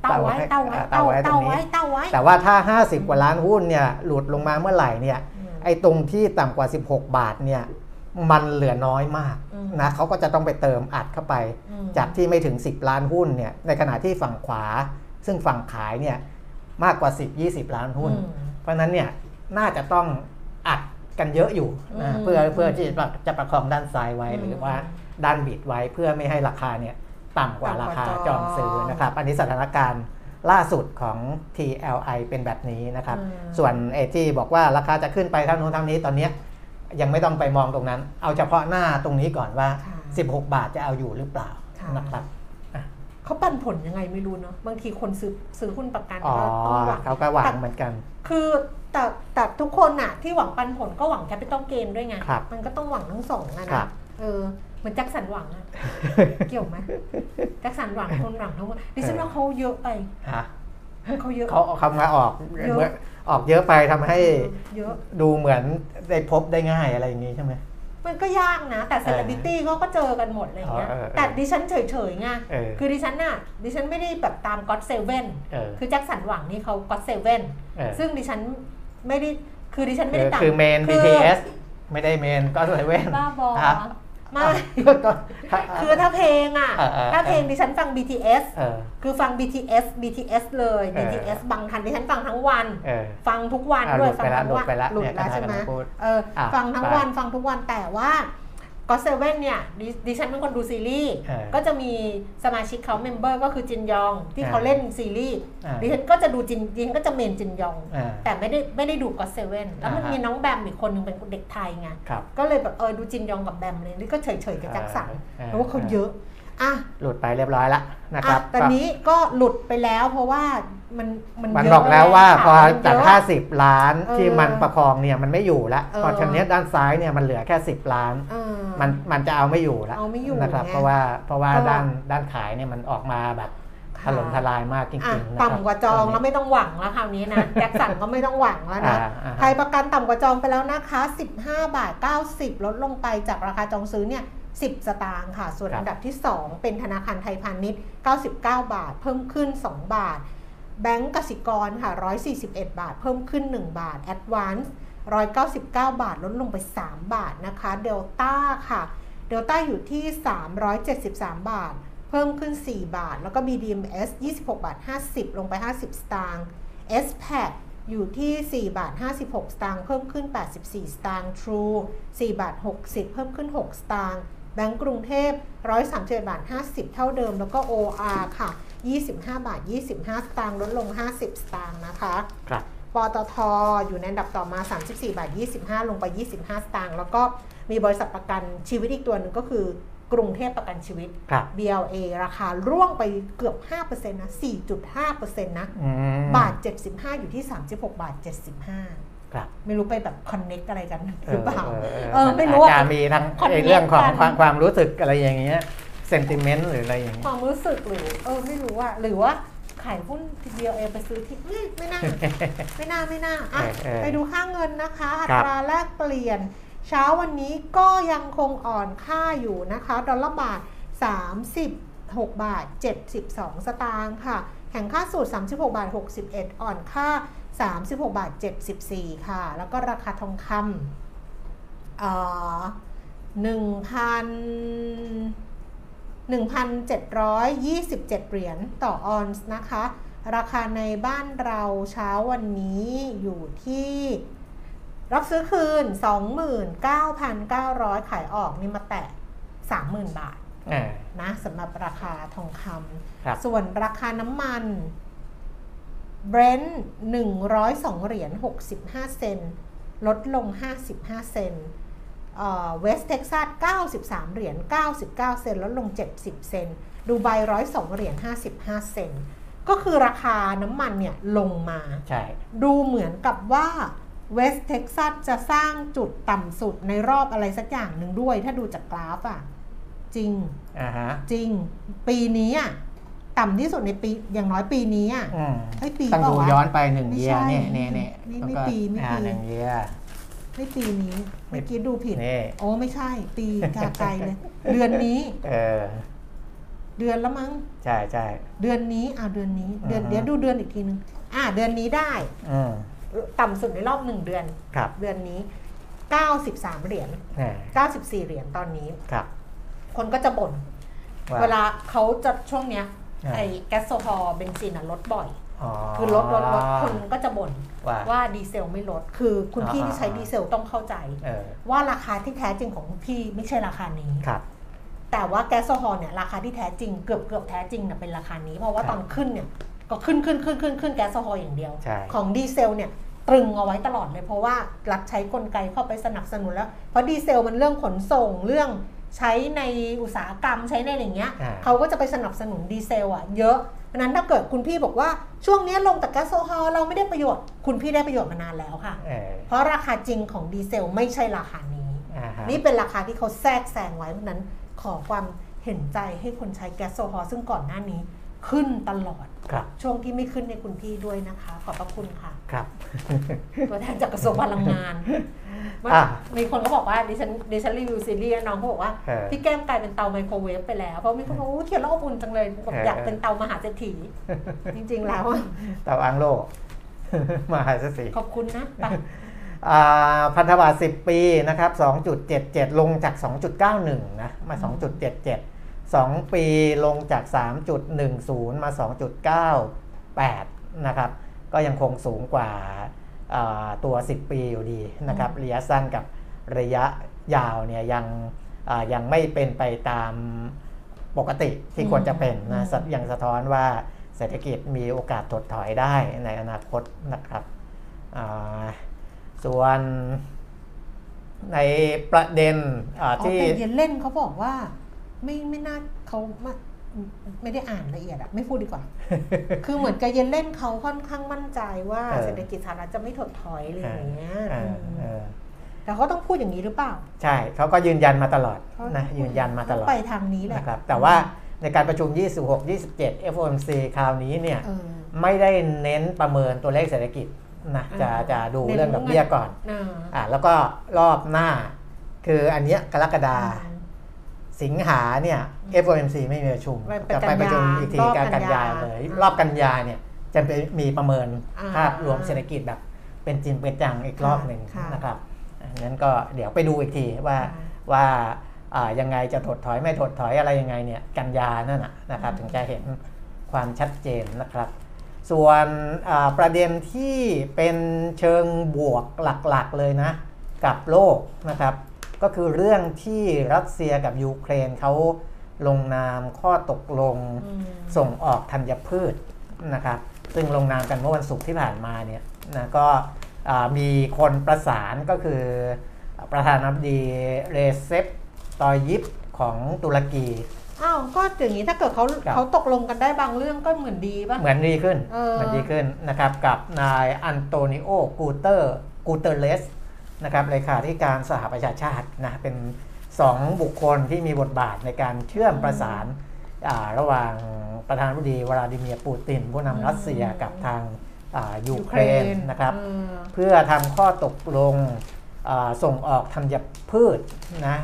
เต้าไว้เต้าเต้าไว้ไว้เต้าเต้าไว้ไว้ตรงนี้เต้าไว้เต้าไว้ แต่ว่าถ้า 50 กว่าล้านหุ้นเนี่ยหลุดลงมาเมื่อไหร่เนี่ยอืมไอ้ตรงที่ต่ำกว่า 16 บาทเนี่ยมันเหลือน้อยมากอืมนะเขาก็จะต้องไปเติมอัดเข้าไปอืมจากที่ไม่ถึง 10 ล้านหุ้นเนี่ยในขณะที่ฝั่งขวา ซึ่งฝั่งขายเนี่ย มากกว่า 10 20 ล้านหุ้นอืมเพราะฉะนั้นเนี่ยน่าจะต้องอัดกันเยอะอยู่นะอืมเพื่อเพื่อที่จะจะประคองด้านซ้ายไว้อืมหรือว่าด้านบิดไว้เพื่อไม่ให้ราคาเนี่ยต่ำกว่าราคาต่ำกว่าจองซื้อนะครับ อันนี้สถานการณ์ล่าสุดของ TLI เป็นแบบนี้นะครับอืมส่วนเอที่บอกว่าราคาจะขึ้นไปเท่านู้นเท่านี้ตอนเนี้ยยังไม่ต้องไปมองตรงนั้น เอาเฉพาะหน้าตรงนี้ก่อนว่าค่ะ16 บาทจะเอาอยู่หรือเปล่าค่ะนะครับ เขาปันผลยังไงไม่รู้เนาะบางทีคนซื้อซื้อหุ้นประกันอ๋อก็ต้องหวังเขาก็หวังเหมือนกัน คือแต่แต่ทุกคนน่ะที่หวังปันผลก็หวังแคปิตอลเกนด้วยไงครับมันก็ต้องหวังทั้งสองอะครันะบเออเหมือนแจ็คสันหวังอะเกี่ยวไหมแจ็คสันหวังคนหวังทั้งหมดดิฉันว่าเขาเยอะไปฮะเขาเยอะเขาเอาคำว่าออกเยอะออกเยอะไปทำให้เยอะดูเหมือนได้พบได้ง่ายอะไรอย่างนี้ใช่ไหม มันก็ยากนะ แต่เซเลบริตี้เขาก็เจอกันหมดอะไรเงี้ยอ๋อเออเออแต่ดิฉันเฉยๆไงเออคือดิฉันน่ะดิฉันไม่ได้แบบตามก็ d เซเว่นเออคือแจ็คสันหวังนี่เขาก็ d เซเว่นเออซึ่งดิฉันไม่ได้คือดิฉันไม่คือได้ตามคือเมนคือ BTS ไม่ได้เมนก็เลยเว้นบ้าบอฮะ ไม่ก็คือถ้าเพลงอะเออเออถ้าเพลงดิฉันฟัง BTS เออคือฟัง BTS BTS เลยเออ BTS บังทันดิฉันฟังทั้งวันเออฟังทุกวันอะด้วยหลุดฟัไปละทั้งวันหลุดไปละหลุดเนี่ยแล้วใช่ไหมกำลังพูดเอออะฟังทั้งไปวันฟังทุกวันแต่ว่า GOT7เนี่ยดิดิฉันเป็นคนดูซีรีส์เออก็จะมีสมาชิกเขา member ก็คือจินยองที่เออเขาเล่นซีรีส์อ่าดิฉันก็จะดูจินดิฉันก็จะเมนจินยองอ่าแต่ไม่ได้ไม่ได้ดู GOT7แล้วมันอ่าฮะมีน้องแบมอีกคนหนึงเป็นเด็กไทยไงครับก็เลยแบบเออดูจินยองกับแบมเลยนี่ก็เฉยๆกับแจ็คสันเออเพราะว่าเขาเยอะ อะหลุดไปเรียบร้อยแล้วนะคอะรับตอนนี้ก็หลุดไปแล้วเพราะว่ามันมันมันเยะบอกแล้วว่าพอข่มันจากเยอะ50 ล้านเออที่มันประคองเนี่ยมันไม่อยู่แล้วเออพอชันนี้ด้านซ้ายเนี่ยมันเหลือแค่ 10 ล้านเออมันมันจะเอาไม่อยู่แล้วเอาไม่อยู่นะครับไงเพราะว่าเพราะว่าก็ด้านด้านขายเนี่ยมันออกมาแบบถค่ะล่มทลายมากจอะริงๆนะครับต่ำกว่าจองตแล้วไม่ต้องหวังแล้วคราวนี้นะแจ็คสันก็ไม่ต้องหวังแล้วนะอ่าอ่าไทยประกันต่ำกว่าจองไปแล้วนะคะ 15 บาท 90 ลดลงไปจากราคาจองซื้อเนี่ย 10 สตางค์ค่ะ ส่วนครับอันดับที่ 2 เป็นธนาคารไทยพาณิชย์ 99 บาท เพิ่มขึ้น 2 บาท แบงก์กสิกรค่ะ 141 บาท เพิ่มขึ้น 1 บาท Advance 199 บาท ลดลงไป 3 บาทนะคะ เดลต้าค่ะ เดลต้าอยู่ที่ 373 บาท เพิ่มขึ้น 4 บาท แล้วก็ BDMs 26 บาท 50 ลงไป 50 สตางค์ s p a c อยู่ที่ 4 บาท 56 สตางค์ เพิ่มขึ้น 84 สตางค์ True 4 บาท 60 เพิ่มขึ้น 6 สตางค์ แบงก์กรุงเทพ131บาท50 เท่าเดิม แล้วก็ OR ค่ะ 25 บาท 25 สตางค์ลดลง 50 สตางค์นะคะครับปตทอยู่ในอันดับต่อมา 34 บาท 25 ลงไป 25 สตางค์แล้วก็มีบริษัทประกันชีวิตอีกตัวหนึ่งก็คือกรุงเทพประกันชีวิตครับ BLA ราคาร่วงไปเกือบ 5%นะ 4.5%นะอืมบาท 75 อยู่ที่ 36 บาท 75ครับ ไม่รู้ไปแบบคอนเน็กอะไรกันหรือเปล่าเออเออไม่รู้อะอาจจะมีทั้งคอนเนคไอ้เรื่องของกันความความรู้สึกอะไรอย่างเงี้ยเซนติเมนต์หรืออะไรอย่างเงี้คยวามรู้สึกหรือเออไม่รู้อะหรือว่าขายหุ้น BLA ไปซื้อที่อืมไม่น่าไม่น่าไม่น่าอะเออเออไปดูค่าเงินนะคะ อัครับตราแลกเปลี่ยน เช้าวันนี้ก็ยังคงอ่อนค่าอยู่นะคะ ดอลลาร์บาท 36 บาท 72 สตางค์ค่ะ แข็งค่าสุด 36 บาท 61 อ่อนค่า 36บาท74 ค่ะ แล้วก็ราคาทองคำเอ่อหนึ่งพัน1,727 เหรียญต่อออนซ์นะคะ ราคาในบ้านเราเช้าวันนี้อยู่ที่รับซื้อคืน 29,900 ขายออกนี่มาแตะ 30,000 บาทอ่านะสำหรับราคาทองคครับำส่วนราคาน้ำมัน เบรนท์102 เหรียญ 65 เซนต์ลดลง 55 เซนต์เวสเท็กซัส93 เหรียญ 99 เซนต์ลดลง 70 เซนต์ดูไบ102 เหรียญ 55 เซนต์ก็คือราคาน้ำมันเนี่ยลงมา ใช่ ดูเหมือนกับว่าเวสเท็กซัสจะสร้างจุดต่ำสุดในรอบอะไรสักอย่างหนึ่งด้วย ถ้าดูจากกราฟอะจริง อ่าฮะ จริง ปีนี้อะ ต่ำที่สุดในปีอย่างน้อยปีนี้อะอืมเฮ้ยปีต้องเปล่าดูวะย้อนไปหนึ่งไม่เยียใช่เนี่ยเนี่ยเนี่ยไม่ไม่แล้วก็ปีไม่อ่าปีหนึ่งเยียไม่ปีนี้เมื่อกี้ดูผิดนี่โอ้ไม่ใช่ ปีกาไกลเลย เดือนนี้ เออ เดือนแล้วมั้ง ใช่ใช่เดือนนี้อ่าเดือนนี้ เดือนอ่าฮะเดี๋ยวดูเดือนอีกทีนึงอ่าเดือนนี้ได้อืมต่ำสุดในรอบหนึ่งเดือนครับ เดือนนี้93เหรียญอ่า94เหรียญตอนนี้ครับ คนก็จะบ่นว่าเวลาเขาจะช่วงเนี้ยอ่า ไอ้แก๊สโซฮอล์เบนซินอะลดบ่อยอ๋อคือลดลดลดคนก็จะบ่นว่าว่าดีเซลไม่ลด คือคุณพี่อ่าที่ใช้ดีเซลต้องเข้าใจเออว่าราคาที่แท้จริงของคุณพี่ไม่ใช่ราคานี้ครับแต่ว่าแก๊สโซฮอล์เนี่ยราคาที่แท้จริงเกือบเกือบแท้จริงเนี่ยเป็นราคานี้ เพราะว่าครับตอนขึ้นเนี่ยก็ขึ้นขึ้นขึ้นขึ้นขึ้นแก๊สโซฮอล์อย่างเดียวใช่ของดีเซลเนี่ยตรึงเอาไว้ตลอดเลยเพราะว่ารัฐใช้กลไกเข้าไปสนับสนุนแล้ว เพราะดีเซลมันเรื่องขนส่งเรื่อง ใช้ในอุตสาหกรรมใช้ในอะไรอย่างเงี้ยอ่าเขาก็จะไปสนับสนุนดีเซลอะเยอะเพราะฉะนั้นถ้าเกิดคุณพี่บอกว่าช่วงนี้ลงแต่แก๊สโซฮอล์เราไม่ได้ประโยชน์ คุณพี่ได้ประโยชน์มานานแล้วค่ะเออเพราะราคาจริงของดีเซลไม่ใช่ราคานี้อ่าฮะนี่เป็นราคาที่เขาแทรกแซงไว้เพราะฉะนั้นขอความเห็นใจให้คนใช้แก๊สโซฮอล์ซึ่งก่อนหน้านี้ขึ้นตลอดครับช่วงที่ไม่ขึ้นในคุณพี่ด้วยนะคะ ขอบพระคุณค่ะ ครับ ตัวแทนจากกระทรวงพลังงาน มันอะมีคนก็บอกว่าดิฉันดิฉันรีวิวซีรีส์น้องเขาบอกว่าเออพี่แก้มกลายเป็นเตาไมโครเวฟไปแล้ว เพราะมีคนบอกว่าเขียนแล้วอบอุ่นจังเลยแบบเออออยากเป็นเตามหาเศรษฐีจริงๆแล้วอะเตาอังโลมาหาสติขอบคุณนะไปอ่าพันธบัตร10 ปีนะครับ 2.77 ลงจาก 2.91 นะ มา 2.77 2 ปีลงจาก 3.10 มา 2.98 นะครับ ก็ยังคงสูงกว่าอ่า ตัว 10 ปีอยู่ดีนะครับระยะสั้นกับระยะยาวเนี่ยยังอ่ายังไม่เป็นไปตามปกติที่ควรจะเป็นนะสะยังสะท้อนว่าเศรษฐกิจมีโอกาสถดถอยได้ในอนาคตนะครับอ่าส่วนในประเด็นอ่าอ๋อที่แต่เย็นเล่นเขาบอกว่าไม่ไม่น่าเขาไม่ ไม่ได้อ่านละเอียดอะไม่พูดดีกว่า คือเหมือนกับเย็นเล่นเขาค่อนข้างมั่นใจว่าเออเศรษฐกิจสหรัฐจะไม่ถดถอยอะไรอย่างเงี้ยเอออืมเออแต่เขาต้องพูดอย่างนี้หรือเปล่า ใช่เขาก็ยืนยันมาตลอดเขานะยืนยันมาตลอดเขไปทางนี้แหละนะครับ แต่ว่าในการประชุม 26 27 FOMC คราวนี้เนี่ยเออไม่ได้เน้นประเมินตัวเลขเศรษฐกิจนะจะอ่าจะดูเน้นเรื่องดอกเบี้ยก่อนอ่าอ่าแล้วก็รอบหน้า คืออันเนี้ยกรกฎาอืม สิงหาเนี่ย FOMC ไม่มีประชุมไปเป็นจะไปประชุมกันยาอีกทีรอบกกัลางนกันยายาเลยอ่ารอบกันยาเนี่ยจะไปมีประเมินอ่าภาพรวมเศรษฐกิจแบบเป็นจริงเป็นจังอีกรอบหนึ่งค่ะนะครับอันนั้นก็เดี๋ยวไปดูอีกทีว่าค่ะว่าอ่ายังไงจะถดถอยไม่ถดถอยอะไรยังไงเนี่ยกันยานั่นนะนะครับอืมถึงจะเห็นความชัดเจนนะครับ ส่วนอ่าประเด็นที่เป็นเชิงบวกหลักๆเลยนะ กับโลกนะครับ ก็คือเรื่องที่รัสเซียกับยูเครนเขาลงนามข้อตกลงอืมส่งออกธัญพืชนะครับซึ่งลงนามกันเมื่อวันศุกร์ที่ผ่านมาเนี่ยนะก็อ่ามีคนประสานก็คือประธานาธิบดีเรเจปไตยิปของตุรกีอ้าวก็อย่างนี้ถ้าเกิดเขาครับเขาตกลงกันได้บางเรื่องก็เหมือนดีป่ะ เหมือนดีขึ้นเออเหมือนดีขึ้นนะครับกับนายอันโตนิโอกูเตอร์กูเตอร์เลส นะครับเลขาธิการสหประชาชาตินะเป็นสองบุคคลที่มีบทบาทในการเชื่อมประสานอ่าระหว่างประธานาธิบดีวลาดิเมียร์ปูติน ผู้นำรัสเซียกับทางอ่ายูเครนนะครับเออเพื่อทำข้อตกลงอ่าส่งออกธัญพืชนะ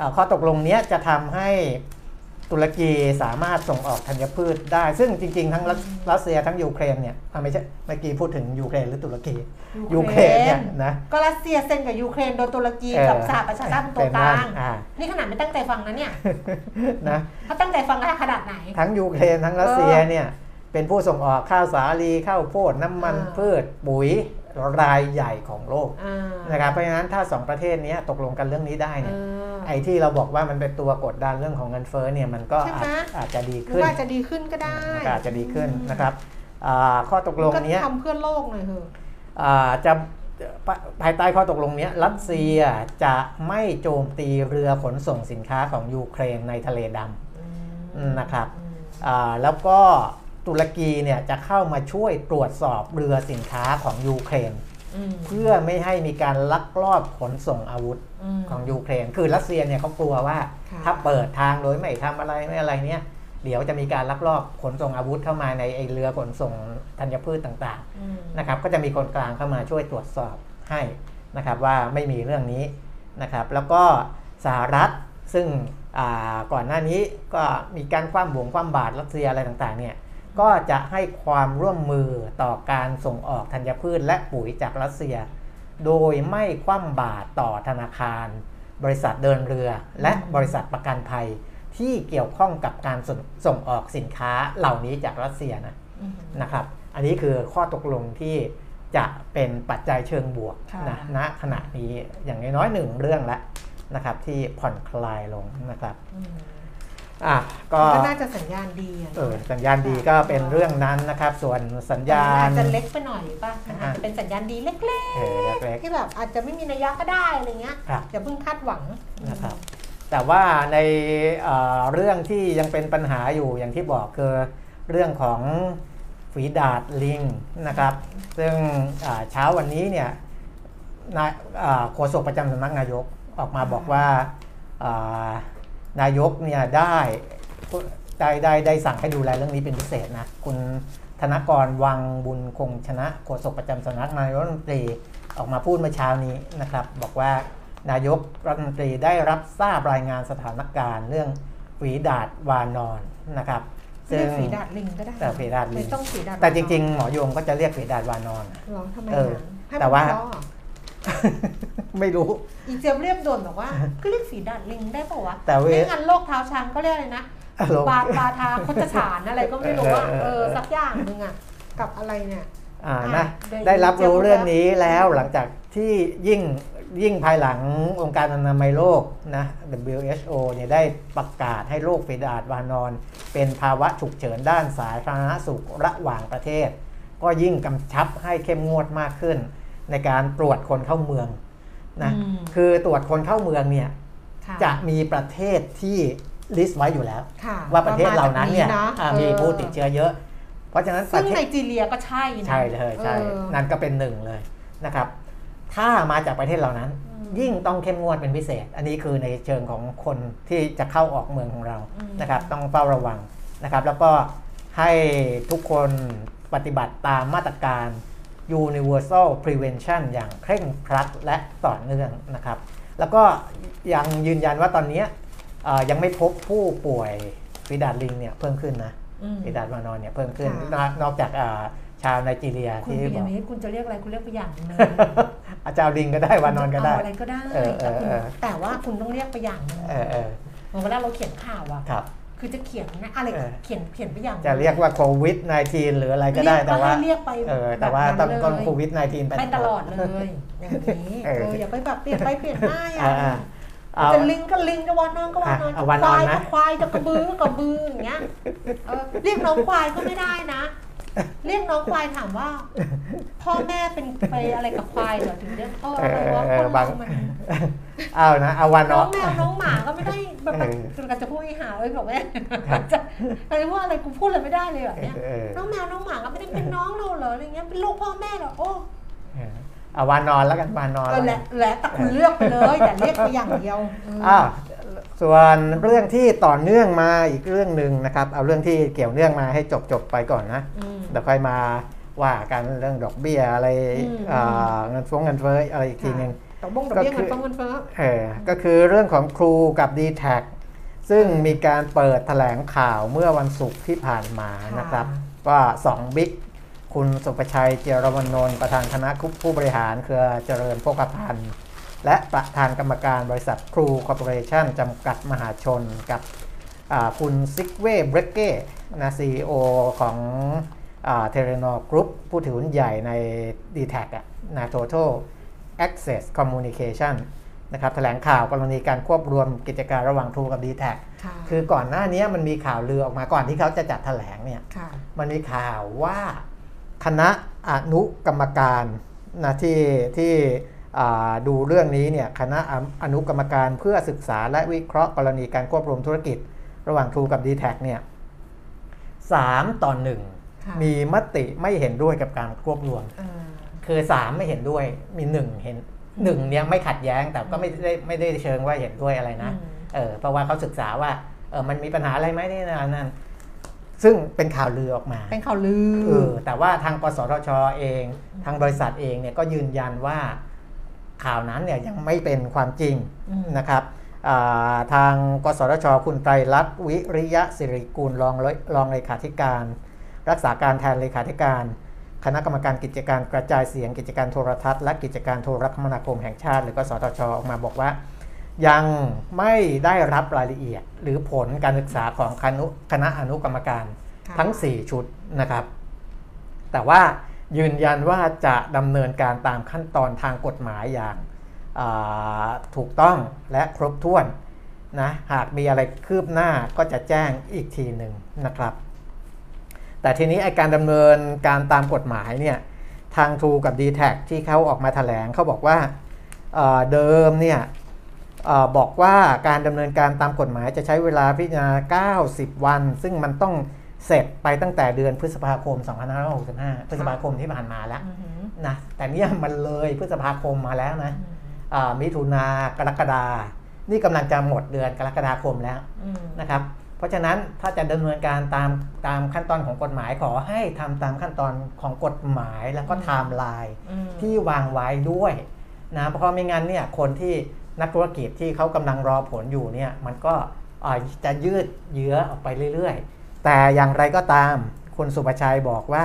อ่าข้อตกลงเนี้ยจะทำให้ ตุรกีสามารถส่งออกธัญพืชได้ ซึ่งจริง ๆ ทั้งรัสรัสเซียทั้งยูเครนเนี่ยอ่าไม่ใช่เมื่อกี้พูดถึงยูเครนหรือตุรกียูเครนเนี่ยนะก็รัสเซียเซ็นกับยูเครนโดยตุรกีเออกับสหประชาชาติเป็นตัวกลางเป็นว่าอ่านี่ขนาดไม่ตั้งใจฟังนะเนี่ยนะถ้าตั้งใจฟังก็ขนาดไหน ทั้งยูเครนทั้งรัสเซียเนี่ยเป็นผู้ส่งออกข้าวสาลีข้าวโพดน้ำมันอ่าพืชปุ๋ยรายใหญ่ของโลกอ่านะครับเพราะฉะนั้นถ้าสองประเทศเนี้ยตกลงกันเรื่องนี้ได้เอเนี่ยอ ไอ้ที่เราบอกว่ามันเป็นตัวกดดันเรื่องของเงินเฟ้อเนี่ยมันก็ใช่ไหมอาจอาจจะดีหรือขึ้นว่าจะดีขึ้นก็ได้ก็อาจจะดีขึ้นนะครับอ่าข้อตกลงก็เนี้ยทำเพื่อโลกหน่อยเถอะอ่าจะภาภายใต้ข้อตกลงเนี้ยรัสเซียจะไม่โจมตีเรือขนส่งสินค้าของยูเครนในทะเลดำนะครับอ่าแล้วก็ตุรกีเนี่ยจะเข้ามาช่วยตรวจสอบเรือสินค้าของยูเครนมเพื่อไม่ให้มีการลักลอบขนส่งอาวุธม ของยูเครนคือรัสเซียเนี่ยเขากลัวว่าค่ะถ้าเปิดทางโดยไม่ทำอะไรไม่อะไรเนี่ยเดี๋ยวจะมีการลักลอบขนส่งอาวุธเข้ามาในไอเรือขนส่งธัญพืชต่างอืมๆนะครับก็จะมีคนกลางเข้ามาช่วยตรวจสอบให้นะครับว่าไม่มีเรื่องนี้นะครับแล้วก็สหรัฐซึ่งอ่าก่อนหน้านี้ก็มีการคว่ำบวงคว่ำบาตรรัสเซียอะไรต่างๆเนี่ยก็จะให้ความร่วมมือต่อการส่งออกธัญพืชและปุ๋ยจากรัสเซีย โดยไม่คว่ำบาตรต่อธนาคาร บริษัทเดินเรือ และบริษัทประกันภัยที่เกี่ยวข้องกับการส่งส่งออกสินค้าเหล่านี้จากรัสเซียนะอืมนะครับ อันนี้คือข้อตกลงที่จะเป็นปัจจัยเชิงบวกค่ะนะณขณะนี้อย่างน้อยๆหนึ่งเรื่องแล้วนะครับที่ผ่อนคลายลงนะครับ อืมอะก็ก็น่าจะสัญญาณดีอะเออสัญญาณดีก็เป็นเรื่องนั้นนะครับ ส่วนสัญญาณ อาจจะเล็กไปหน่อยป่ะมันอ่าอาจจะเป็นสัญญาณดีเล็กเออเล็กๆที่แบบอาจจะไม่มีนัยยะก็ได้อะไรเงี้ยๆครับ อย่าเพิ่งคาดหวัง นะครับแต่ว่าในเอ่อเรื่องที่ยังเป็นปัญหาอยู่อย่างที่บอกคือเรื่องของฝีดาดลิงนะครับ ซึ่งอ่าเช้าวันนี้เนี่ยนายอ่าโฆษกประจำสำนักนายกออกมาบอกว่าอ่า นายกเนี่ยได้ได้ได้ได้สั่งให้ดูแลเรื่องนี้เป็นพิเศษนะคุณธนกรวังบุญคงชนะโฆษกประจำสำนักนายกรัฐมนตรีออกมาพูดเมื่อเช้านี้นะครับ บอกว่านายกรัฐมนตรีได้รับทราบรายงานสถานการณ์เรื่องฝีดาดวานอนนะครับเรียกฝีดาดลิงก็ได้แต่ฝีดาดลิไม่งต้องฝีดาดแต่จริงๆ หมอโยมก็จะเรียกฝีดาดวานอนๆหรอทำไมเอออะให้แต่ว่ามันเพระอะ ไม่รู้ อีเจียมเรียบด่วนบอกว่า ก็เรียกฝีดาดลิงได้ป่าวะแต่เว ไม่งั้นโรคเท้าช้างก็เรียกอะไรนะ อารมณ์ บาดบาทาโคจฉานอะไรก็ไม่รู้ว่าเออเอเอออ สักอย่างหนึ่งอะ กับอะไรเนี่ย อ่าอะนะเดี๋ยวได้รับรู้จะรู้เรื่องนี้แล้วหลังจากที่ยิ่งยิ่งภายหลังองค์การอนามัยโลกนะ WHO เนี่ยได้ประกาศให้โรคฝีดาดวานอน เป็นภาวะฉุกเฉินด้านสาธารณสุขระหว่างประเทศ ก็ยิ่งกำชับให้เข้มงวดมากขึ้น ในการตรวจคนเข้าเมืองนะอืมคือตรวจคนเข้าเมืองเนี่ยค่จะมีประเทศที่ลิสต์ไว้อยู่แล้วค่ะว่าประเทศเหล่านั้นเนี่ยว่อ่ามาจากมีผู้ติดเชื้อเยอะ เพราะฉะนั้นปซึ่ระงเทไนศจีเรียก็ใช่นะใช่เลยใช่เออนั่นก็เป็นหนึ่งเลยนะครับ ถ้ามาจากประเทศเหล่านั้นอืมยิ่งต้องเข้มงวดเป็นพิเศษ อันนี้คือในเชิงของคนที่จะเข้าออกเมืองของเราอืมนะครับ ต้องเฝ้าระวังนะครับ แล้วก็ให้ทุกคนปฏิบัติตามมาตรการ universal prevention อย่างเคร่งครัดและต่อเนื่องนะครับ แล้วก็ยังยืนยันว่าตอนนี้เอ่อยังไม่พบผู้ป่วยฝีดาดลิงเนี่ยเพิ่มขึ้นนะอืมฝีดาดวานอนเนี่ยเพิ่มขึ้นค่ะนอกนอกจากอ่าชาวไนจีเรียคุณที่ปิบยอกมิตรคุณจะเรียกอะไรคุณเรียกไปอย่างหนึงเลยอาจารย์ลิงก็ได้วานอนก็ได้เาอะไรก็ได้เออเออแต่คุณเออแต่ว่าคุณต้องเรียกไปอย่างหนึงเออเออเหมือนเวลาเราเขียนข่าวอะ ครับคือคือจะเขียนนะอะไรเออ เขียนเขียนไปอย่างจะเรียกว่าโควิด -19 หรืออะไรก็ได้เรียแต่ว่าให้เรียกไปเออแต่ว่าแบบต้องนั้นต้องเลย โควิด -19 ไปไปตลอดเลย อย่างนี้เอเออ ออย่าไปแบบเปลี่ยนไปเปลี่ยนมาอย่าอ่าอ่าเอา จะลิงก็ลิงจะวานอนก็วานอนอะเอาจะวานคอนวายนะ ก็ควายจะกระบือก็กระบืออย่างเงี้ยเออเรียกน้องควายก็ไม่ได้นะ เรียกน้องควายถามว่า พ่อแม่เป็นไปอะไรกับควายเหรอถึงเรียกเอออะไรวะเออคนบางเรามันเอานะเอาวันน้เนาะองแมวน้องหมาก็ไม่ได้แบบเออคือกันจะพูดไอ้หาเอ้ยบอกแม่ครับจะอะไรว่าอะไรกูพูดอะไรไม่ได้เลยแบบเนี้ยเออน้องแมวน้องหมาก็ไม่ได้เป็นน้องเราเหรออะไรเงี้ยเป็นลูกพ่อแม่เหรอโอ้เออเอาวันนอนแล้วกันวันนอนเอแล้วอกัแหละนแหละแต่คุณเลือกไปเลยแต่เรียกไปอย่างเดียวเออออ้าว ส่วนเรื่องที่ต่อเนื่องมาอีกเรื่องหนึ่งนะครับ เอาเรื่องที่เกี่ยวเนื่องมาให้จบจบไปก่อนนะอืมเดี๋ยวค่อยมาว่ากันเรื่องดอกเบี้ยอะไรอืมอ่าเงินฟ้องเงินเฟ้ออะไรอีกทีหนึ่งดอกบงดอกเบี้ยก็คือเงินฟ้องเงินเฟ้อเออก็คือเรื่องของครูกับ d t แทซึ่งมีการเปิดแถลงข่าวเมื่อวันศุกร์ที่ผ่านมานะครับว่า2บิ๊กคุณศุภชัยเจียรวนนท์ประธานคณะผู้บริหารเครือเจริญโภคภัณฑ์ และประธานกรรมการบริษัททรูคอร์ปอเรชั่นจำกัดมหาชนกับอ่าคุณซิกเว่เบรกเก้นะ CEO ของ Telenor Group ผู้ถือหุ้นใหญ่ใน dtac อะนะ Total Access Communication นะครับแถลงข่าวกรณีการควบรวมกิจการระหว่าง True กับ dtacค่ะคือก่อนหน้านี้มันมีข่าวลือออกมาก่อนที่เขาจะจัดแถลงเนี่ยค่ะมันมีข่าวว่าคณะอนุกรรมการนะที่ที่อ่า ดูเรื่องนี้เนี่ยคณะอนุกรรมการเพื่อศึกษาและวิเคราะห์กรณีการควบรวมธุรกิจ ระหว่าง True กับ d t แทเนี่ยสามต่อหนึ่งค่ะมีมติไม่เห็นด้วยกับการควบรวมเออคือสามไม่เห็นด้วยมีหนึ่งเห็นหนึ่งเนี่ยไม่ขัดแย้งแต่ก็ไม่ได้ไม่ได้เชิงว่าเห็นด้วยอะไรนะอืมเออเพราะว่าเขาศึกษาว่าเออมันมีปัญหาอะไรไหมนี่นะนั่นซึ่งเป็นข่าวลือออกมา เป็นข่าวลืเอออแต่ว่าทางกสทชเอง ทางบริษัทเองเนี่ยก็ยืนยันว่า ข่าวนั้นเนี่ยยังไม่เป็นความจริงอืมนะครับอ่าทางกสทช คุณไตรรัตน์วิริยะสิริกุลรองเลรองเลขาธิการ รักษาการแทนเลขาธิการ คณะกรรมการกิจการกระจายเสียงกิจการโทรทัศน์และกิจการโทรคมนาคมแห่งชาติ หรือกสทช ออกมาบอกว่า ยังไม่ได้รับรายละเอียด หรือผลการศึกษาของคณะคณะอนุกรรมการค่ะทั้ง 4 ชุดนะครับ แต่ว่า ยืนยันว่าจะดำเนินการตามขั้นตอนทางกฎหมายอย่างาถูกต้องและครบถ้วนนะหากมีอะไรคืบหน้าก็จะแจ้งอีกทีหนึ่งนะครับ แต่ทีนี้ไอการดำเนินการตามกฎหมายเนี่ยทาง True กับ d t แทที่เขาออกมาแถลงเขาบอกว่าเอ่อเดิมเนี่ยอบอกว่าการดำเนินการตามกฎหมายจะใช้เวลาพิจารณา 90 วัน ซึ่งมันต้อง เสร็จไปตั้งแต่เดือนพฤษภาคม 2565 พฤษภาคมที่ผ่านมาแล้วอือหือนะแต่เนี่ยมันเลยพฤษภาคมมาแล้วนะอืมอ่ามิถุนากรกฎานี่กำลังจะหมดเดือนกรกฎาคมแล้วอืมนะครับ เพราะฉะนั้นถ้าจะดำเนินการตามตามขั้นตอนของกฎหมายขอให้ทำตามขั้นตอนของกฎหมายแล้วก็ไทม์ไลน์อืมที่วางไว้ด้วยนะเพราะไม่งั้นเนี่ยคนที่นักธุรกิจที่เขากำลังรอผลอยู่เนี่ยมันก็อ่าจะยืดเยื้อออกไปเรื่อยๆ แต่อย่างไรก็ตามคุณสุประชัยบอกว่า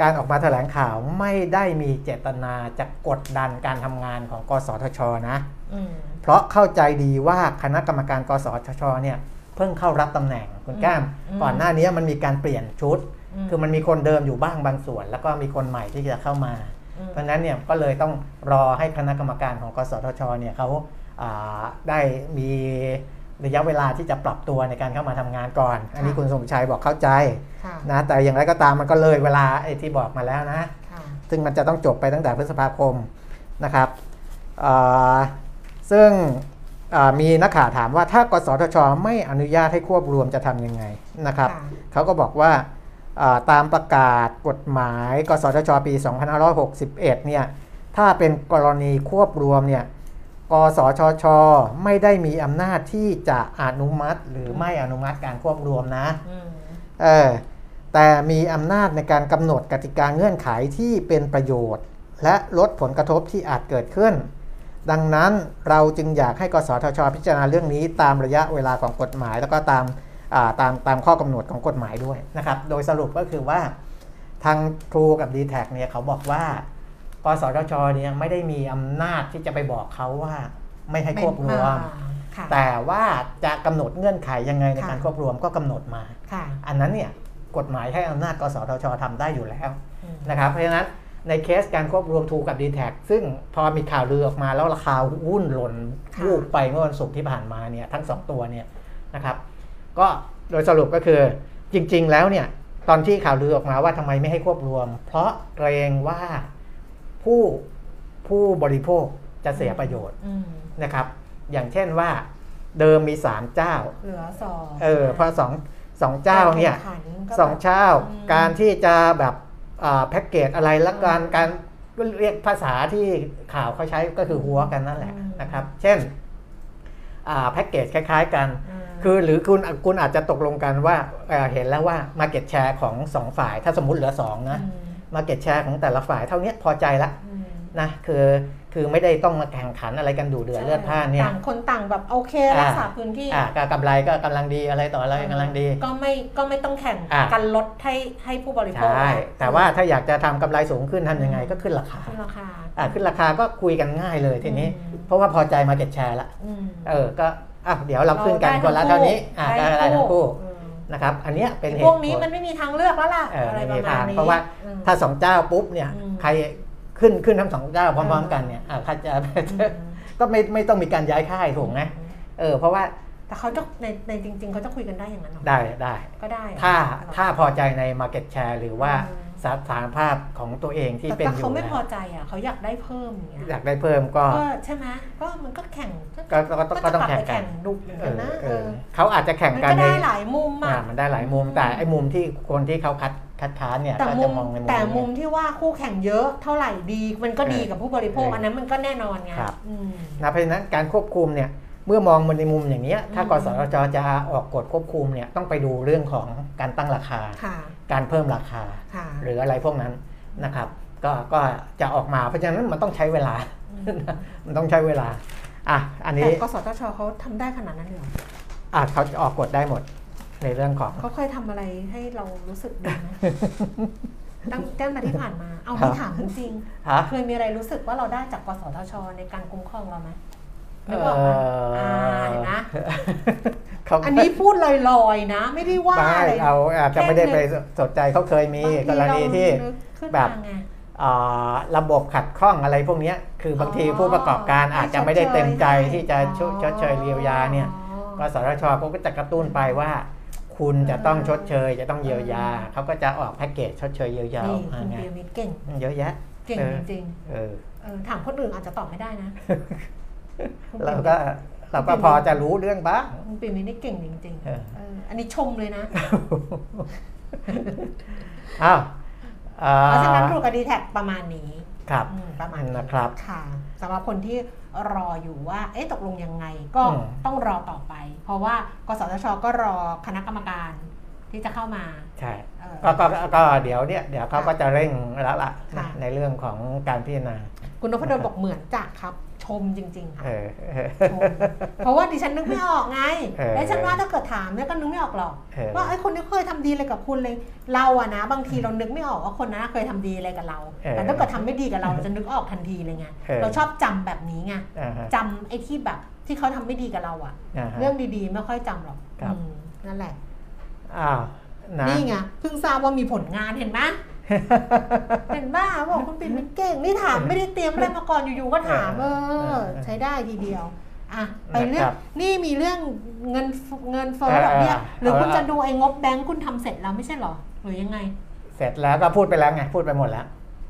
การออกมาแถลงข่าวไม่ได้มีเจตนาจะกดดันการทำงานของกสทชนะอืมเพราะเข้าใจดีว่าคณะกรรมการกสทชเนี่ยเพิ่งเข้ารับตำแหน่งคุณแก้มอืมก่อนหน้านี้มันมีการเปลี่ยนชุดมคือมันมีคนเดิมอยู่บ้างบางส่วน แล้วก็มีคนใหม่ที่จะเข้ามาอืมเพราะฉะนั้นเนี่ยก็เลยต้องรอให้คณะกรรมการของกสทชเนี่ยเขาอ่าได้มี ระยะเวลาที่จะปรับตัวในการเข้ามาทำงานก่อน อันนี้คุณสมชัยบอกเข้าใจค่ะนะแต่อย่างไรก็ตามมันก็เลยเวลาไอ้ที่บอกมาแล้วนะค่ะซึ่งมันจะต้องจบไปตั้งแต่พฤษภาคมนะครับอ่าซึ่งอ่ามีนักข่าวถามว่าถ้ากสทช ไม่อนุญาตให้ควบรวมจะทำยังไงนะครับค่ะเขาก็บอกว่าอ่าตามประกาศกฎหมาย กสทช ปี 2561 เนี่ยถ้าเป็นกรณีควบรวมเนี่ย กสชช ไม่ได้มีอำนาจที่จะอนุมัติหรือไม่อนุมัติการควบรวมนะอืมเออแต่มีอำนาจในการกำหนดกติกาเงื่อนไขที่เป็นประโยชน์ และลดผลกระทบที่อาจเกิดขึ้น ดังนั้นเราจึงอยากให้กสทช พิจารณาเรื่องนี้ ตามระยะเวลาของกฎหมาย แล้วก็ตามอ่าตามตามข้อกำหนดของกฎหมายด้วยนะครับ โดยสรุปก็คือว่าทางครูกับ d t แทเนี่ยเขาบอกว่า กสทชเนี่ยไม่ได้มีอำนาจที่จะไปบอกเขาว่าไม่ให้ควบรวมอ่าค่ะแต่ว่าจะกำหนดเงื่อนไขยังไงในค่ะการควบรวมก็กำหนดมาค่ะอันนั้นเนี่ยกฎหมายให้อำนาจกสทชทำได้อยู่แล้วอืมนะครับ เพราะฉะนั้นในเคสการควบรวมทูกับ d t แทซึ่งพอมีข่าวลือออกมาแล้วราคาหุ้นหล่นค่ะวูบไปเมื่อวันศุกร์ที่ผ่านมาเนี่ยทั้งสองตัวเนี่ยนะครับก็โดยสรุปก็คือจริง ๆ แล้วเนี่ยตอนที่ข่าวลือออกมาว่าทำไมไม่ให้ควบรวม เพราะเกรงว่า ผู้ผู้บริโภคจะเสียประโยชน์อืมนะครับ อย่างเช่นว่าเดิมมี3เจ้า เหลือสองเออพอสองสองเจ้าเนี่ยกรแข่ขัก็สองแบบเจ้าอืมการที่จะแบบอ่าแพ็กเกจอะไรและการอืมการเรียกภาษาที่ข่าวเขาใช้ก็คือหัวกันนั่นแหละอืมนะครับ เช่นอ่าแพ็กเกจคล้าย ๆ กันาคือหรือคุณคุณอาจจะตกลงกันว่าเอ่อเห็นแล้วว่า Market Share ของสองฝ่าย ถ้าสมมุติเหลือ2นะอืม Market Share ของแต่ละฝ่ายเท่านี้พอใจละอืมนะคือคือไม่ได้ต้องมาแข่งขันอะไรกันดูเดือดเลือดพล่านเนี่ยต่างคนต่างแบบโอเคอ่ารักษาพื้นที่อ่าก็กำไรก็กำลังดีอะไรต่ออะไรกำลังดี ก็ไม่ก็ไม่ต้องแข่งอ่ากันลดให้ให้ผู้บริโภคใช่แต่ว่าถ้าอยากจะทำกำไรสูงขึ้นทำยังไงก็ขึ้นราคาขึ้นราคาอ่าขึ้นราคาก็คุยกันง่ายเลยทีนี้อืมเพราะว่าพอใจมาเก็ตแชร์ละอืมเออก็อะเดี๋ยวเราขึ้นกันคนละเท่านี้อ่าได้ได้ทั้งคู่อืม นะครับอันเนี้ยเป็นเหพตุวกนี้ผลมันไม่มีทางเลือกแล้วล่ะเอออะไรไม่ปมีระมาทาณงนี้เพราะว่าอืมถ้าสองเจ้าปุ๊บเนี่ยอืมใครขึ้นขึ้นทั้งสองเจ้าพร้อมอืมๆกันเนี่ยอ่าเขาจะอืมก็ไม่ไม่ต้องมีการย้ายค่ายถูกไหมเออเพราะว่าแต่เขาจะในในจริง ๆ เขาจะคุยกันได้อย่างนั้นเหรอได้ได้ก็ได้เหรอถ้าเหรอถ้าพอใจใน Market Share หรือว่าอืม สถานภาพของตัวเองที่แต่เป็นถ้าอยู่เขาไม่แล้วพอใจอะเขาอยากได้เพิ่มอย่างเงี้ยอยากได้เพิ่มก็ก็ใช่ไหมก็มันก็แข่งก็ก็ก็ก็ต้องแข่งกันจะลับไปดุเหมือนเอกันอนะเอเอออเขาอาจจะแข่งมันกันก็ในได้หลายมุมอ่าอะมันได้หลายมุมแต่ไอ้มุมที่คนที่เขาคัดคัดค้านเนี่ยแต่ก็มุจะมมองในมุมแต่นี้มุมที่ว่าคู่แข่งเยอะเท่าไหร่ดี มันก็ดีเออกับผู้บริโภคเอออัอันนั้นมันก็แน่นอนไงครับอืมนะเพราะฉะนั้นการควบคุมเนี่ยเมื่อมองมันในมุมอย่างเนี้ยถ้าอืมกสทชจะออกกฎควบคุมเนี่ยต้องไปดูเรื่องของการตั้งราคาค่ะ การเพิ่มราคาค่ะหรืออะไรพวกนั้นนะครับ ก็ก็จะออกมาเพราะฉะนั้นมันต้องใช้เวลา มันต้องใช้เวลาอะอันแต่นี้กสทชเขาทำได้ขนาดนั้นเลยเหรออะเขาจะออกกฎได้หมดในเรื่องของเขาเคยทำอะไรให้เรารู้สึกดีไหมตั้งแต่มาที่ผ่านมา เอาครัที่บถามจริงฮะๆเคยมีอะไรรู้สึกว่าเราได้จากกสทช ในการคุ้มครองเราไหมเอ นึกออกไหมออ่าเห็นไหมเขาอันนี้พูดลอยๆนะ ไม่ได้ว่าไม่อะไรเอาอาจจะไม่ได้ไปสนใจเขาเคยมีบางกรณีที่เรานึกขึ้นแบบมาไงอ่าระบบขัดข้องอะไรพวกเนี้ยคือบางทีอ๋อผู้ประกอบการอาจจะไม่ได้เต็มใจให้ที่จะชดชดเชยเยียวยาเนี่ยอ๋อกสทชเขาก็จะกระตุ้นไปว่า คุณจะต้องชดเชย จะต้องเยียวยาอืมเขาก็จะออกแพ็กเกจชดเชยเยียวยาอนี่อกมาคุณไงเปียมิตรเก่งเยอะแยะ เก่งเออจริงเออๆเออถามคนอื่นอาจจะตอบไม่ได้นะคุณ เราปียมิตก็เราก็พอจะรู้เรื่องบ้างคุณปียมิตรนี่เก่งจริงๆเออเอออันนี้ชมเลยนะอ้าวอ่าเพราะฉะนั้นรูกับดีแท็ประมาณนี้ครับอืมประมาณนะครับค่ะสำหรับคนที่รออยู่ว่า เอ๊ะตกลงยังไงก็อืมต้องรอต่อไป เพราะว่ากสทชก็รอคณะกรรมการที่จะเข้ามาใช่เออก็ก็ก็เดี๋ยวเนี่ยเดี๋ยวเขาก็จะเร่งแล้วล่ะค่ะนะในเรื่องของการพิจารณาคุณนพดลบอกเหมือนจักครับ ชมจริงๆค่ะเออ ชมเพราะว่าดิฉันนึกไม่ออกไง เออแล้วฉันว่าถ้าเกิดถามเนี่ยก็นึกไม่ออกหรอก เออ ว่าไอ้คนนี้เคยทำดีอะไรกับคุณเลย เราอะนะ บางทีเรานึกไม่ออกว่าคนนั้นเคยทำดีอะไรกับเรา เออแต่ถ้าเกิดทำไม่ดีกับเราเราจะนึกออกทันทีเลยไง เออ เราชอบจำแบบนี้ไงอ่าฮะจำไอ้ที่แบบที่เขาทำไม่ดีกับเราอะอ่าฮะ เรื่องดีๆไม่ค่อยจำหรอกครับ อืมนั่นแหละ อ้าวนะ นี่ไงเพิ่งทราบว่ามีผลงานเห็นไหม เห็นบ้าบอกคุณปิ่นมันเก่งนี่ถามไม่ได้เตรียมอะไรมาก่อนอยู่ๆก็ถามเออ ใช้ได้ทีเดียวอะไปเรื่องนี่มีเรื่องเงินเงินเฟ้อดอกเบี้ยหรือคุณจะดูไอ้งบแบงค์คุณทำเสร็จแล้วไม่ใช่เหรอหรือยังไง เสร็จแล้วก็พูดไปแล้วไงพูดไปหมดแล้ว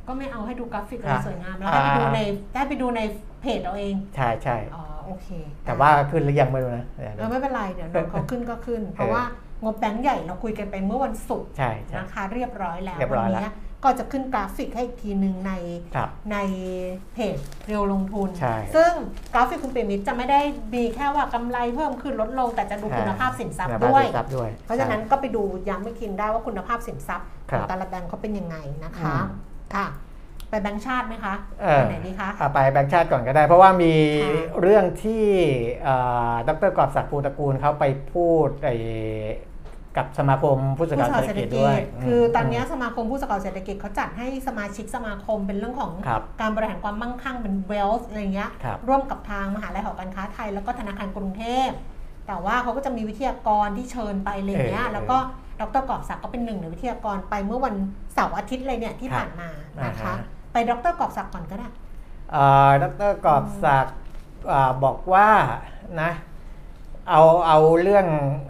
ก็ไม่เอาให้ดูกราฟิกอะไรอะสวยงามแล้วให้ไปดูอ่าในได้ไปดูในเพจเอาเอง ใช่ใช่อ๋อโอเค แต่ว่าขึ้นหรือยังไม่รู้นะเดี๋ยวเออไม่เป็นไรเดี๋ยวเดี๋ยวเขาขึ้นก็ขึ้น เพราะว่า งบแบงค์ใหญ่เราคุยกันไปเมื่อวันศุกร์ใช่ใช่นะคะเรียบร้อยแล้วเรียบร้วัอยแล้วนี้ก็จะขึ้นกราฟิกให้อีกทีหนึ่งในครับในเพจเรียวลงทุนใช่ซึ่งกราฟิกคุณเปรมิตรจะไม่ได้มีแค่ว่ากำไรเพิ่มขึ้นลดลง แต่จะดูคุณภาพสินทรัพย์คุณด้วยสินทรัพย์ด้วย เพราะฉะนั้นก็ไปดูย้ำไม่คินได้ว่าคุณภาพสินทรัพย์คขรัองบแต่ละแบงก์เขาเป็นยังไงนะคะอืมค่ะไปแบงก์ชาติไหมคะเออไปไหนดีคะเอาไปแบงค์ชาติก่อนก็ได้ เพราะว่ามีค่ะเรื่องที่เอ่อดรกอบศักดิ์ภูตระกูลเขาไปพูดไอ้ กับสมาคมผู้สื่อผู้ข่าวสื่อข่าวเศรษเศรฐษฐกิจกิด้วยจคือตอนมเนี้ยสมาคมผู้สื่อข่าวเศรษฐกิจเขาจัดให้สมาชิกสมาคมเป็นเรื่องของครับการบริหารความมั่งคั่งเป็น wealth อะไรเงี้ยครับร่วมกับทางมหาลัยหอการค้าไทย แล้วก็ธนาคารกรุงเทพ แต่ว่าเขาก็จะมีวิทยากรที่เชิญไปอะไรเงี้ยเออแล้วก็ดรกอบศักดิ์ก็เป็นหนึ่งในวิทยากรไปเมื่อวันเสาร์อาทิตย์เลยเนี่ยที่ครับผ่านมานะคะอ่าฮะไปดรกอบศักดิ์ก่อนก็ได้เอ่อดรกอบศักดิ์อ่าบอกว่านะ เอาเอาเรื่อง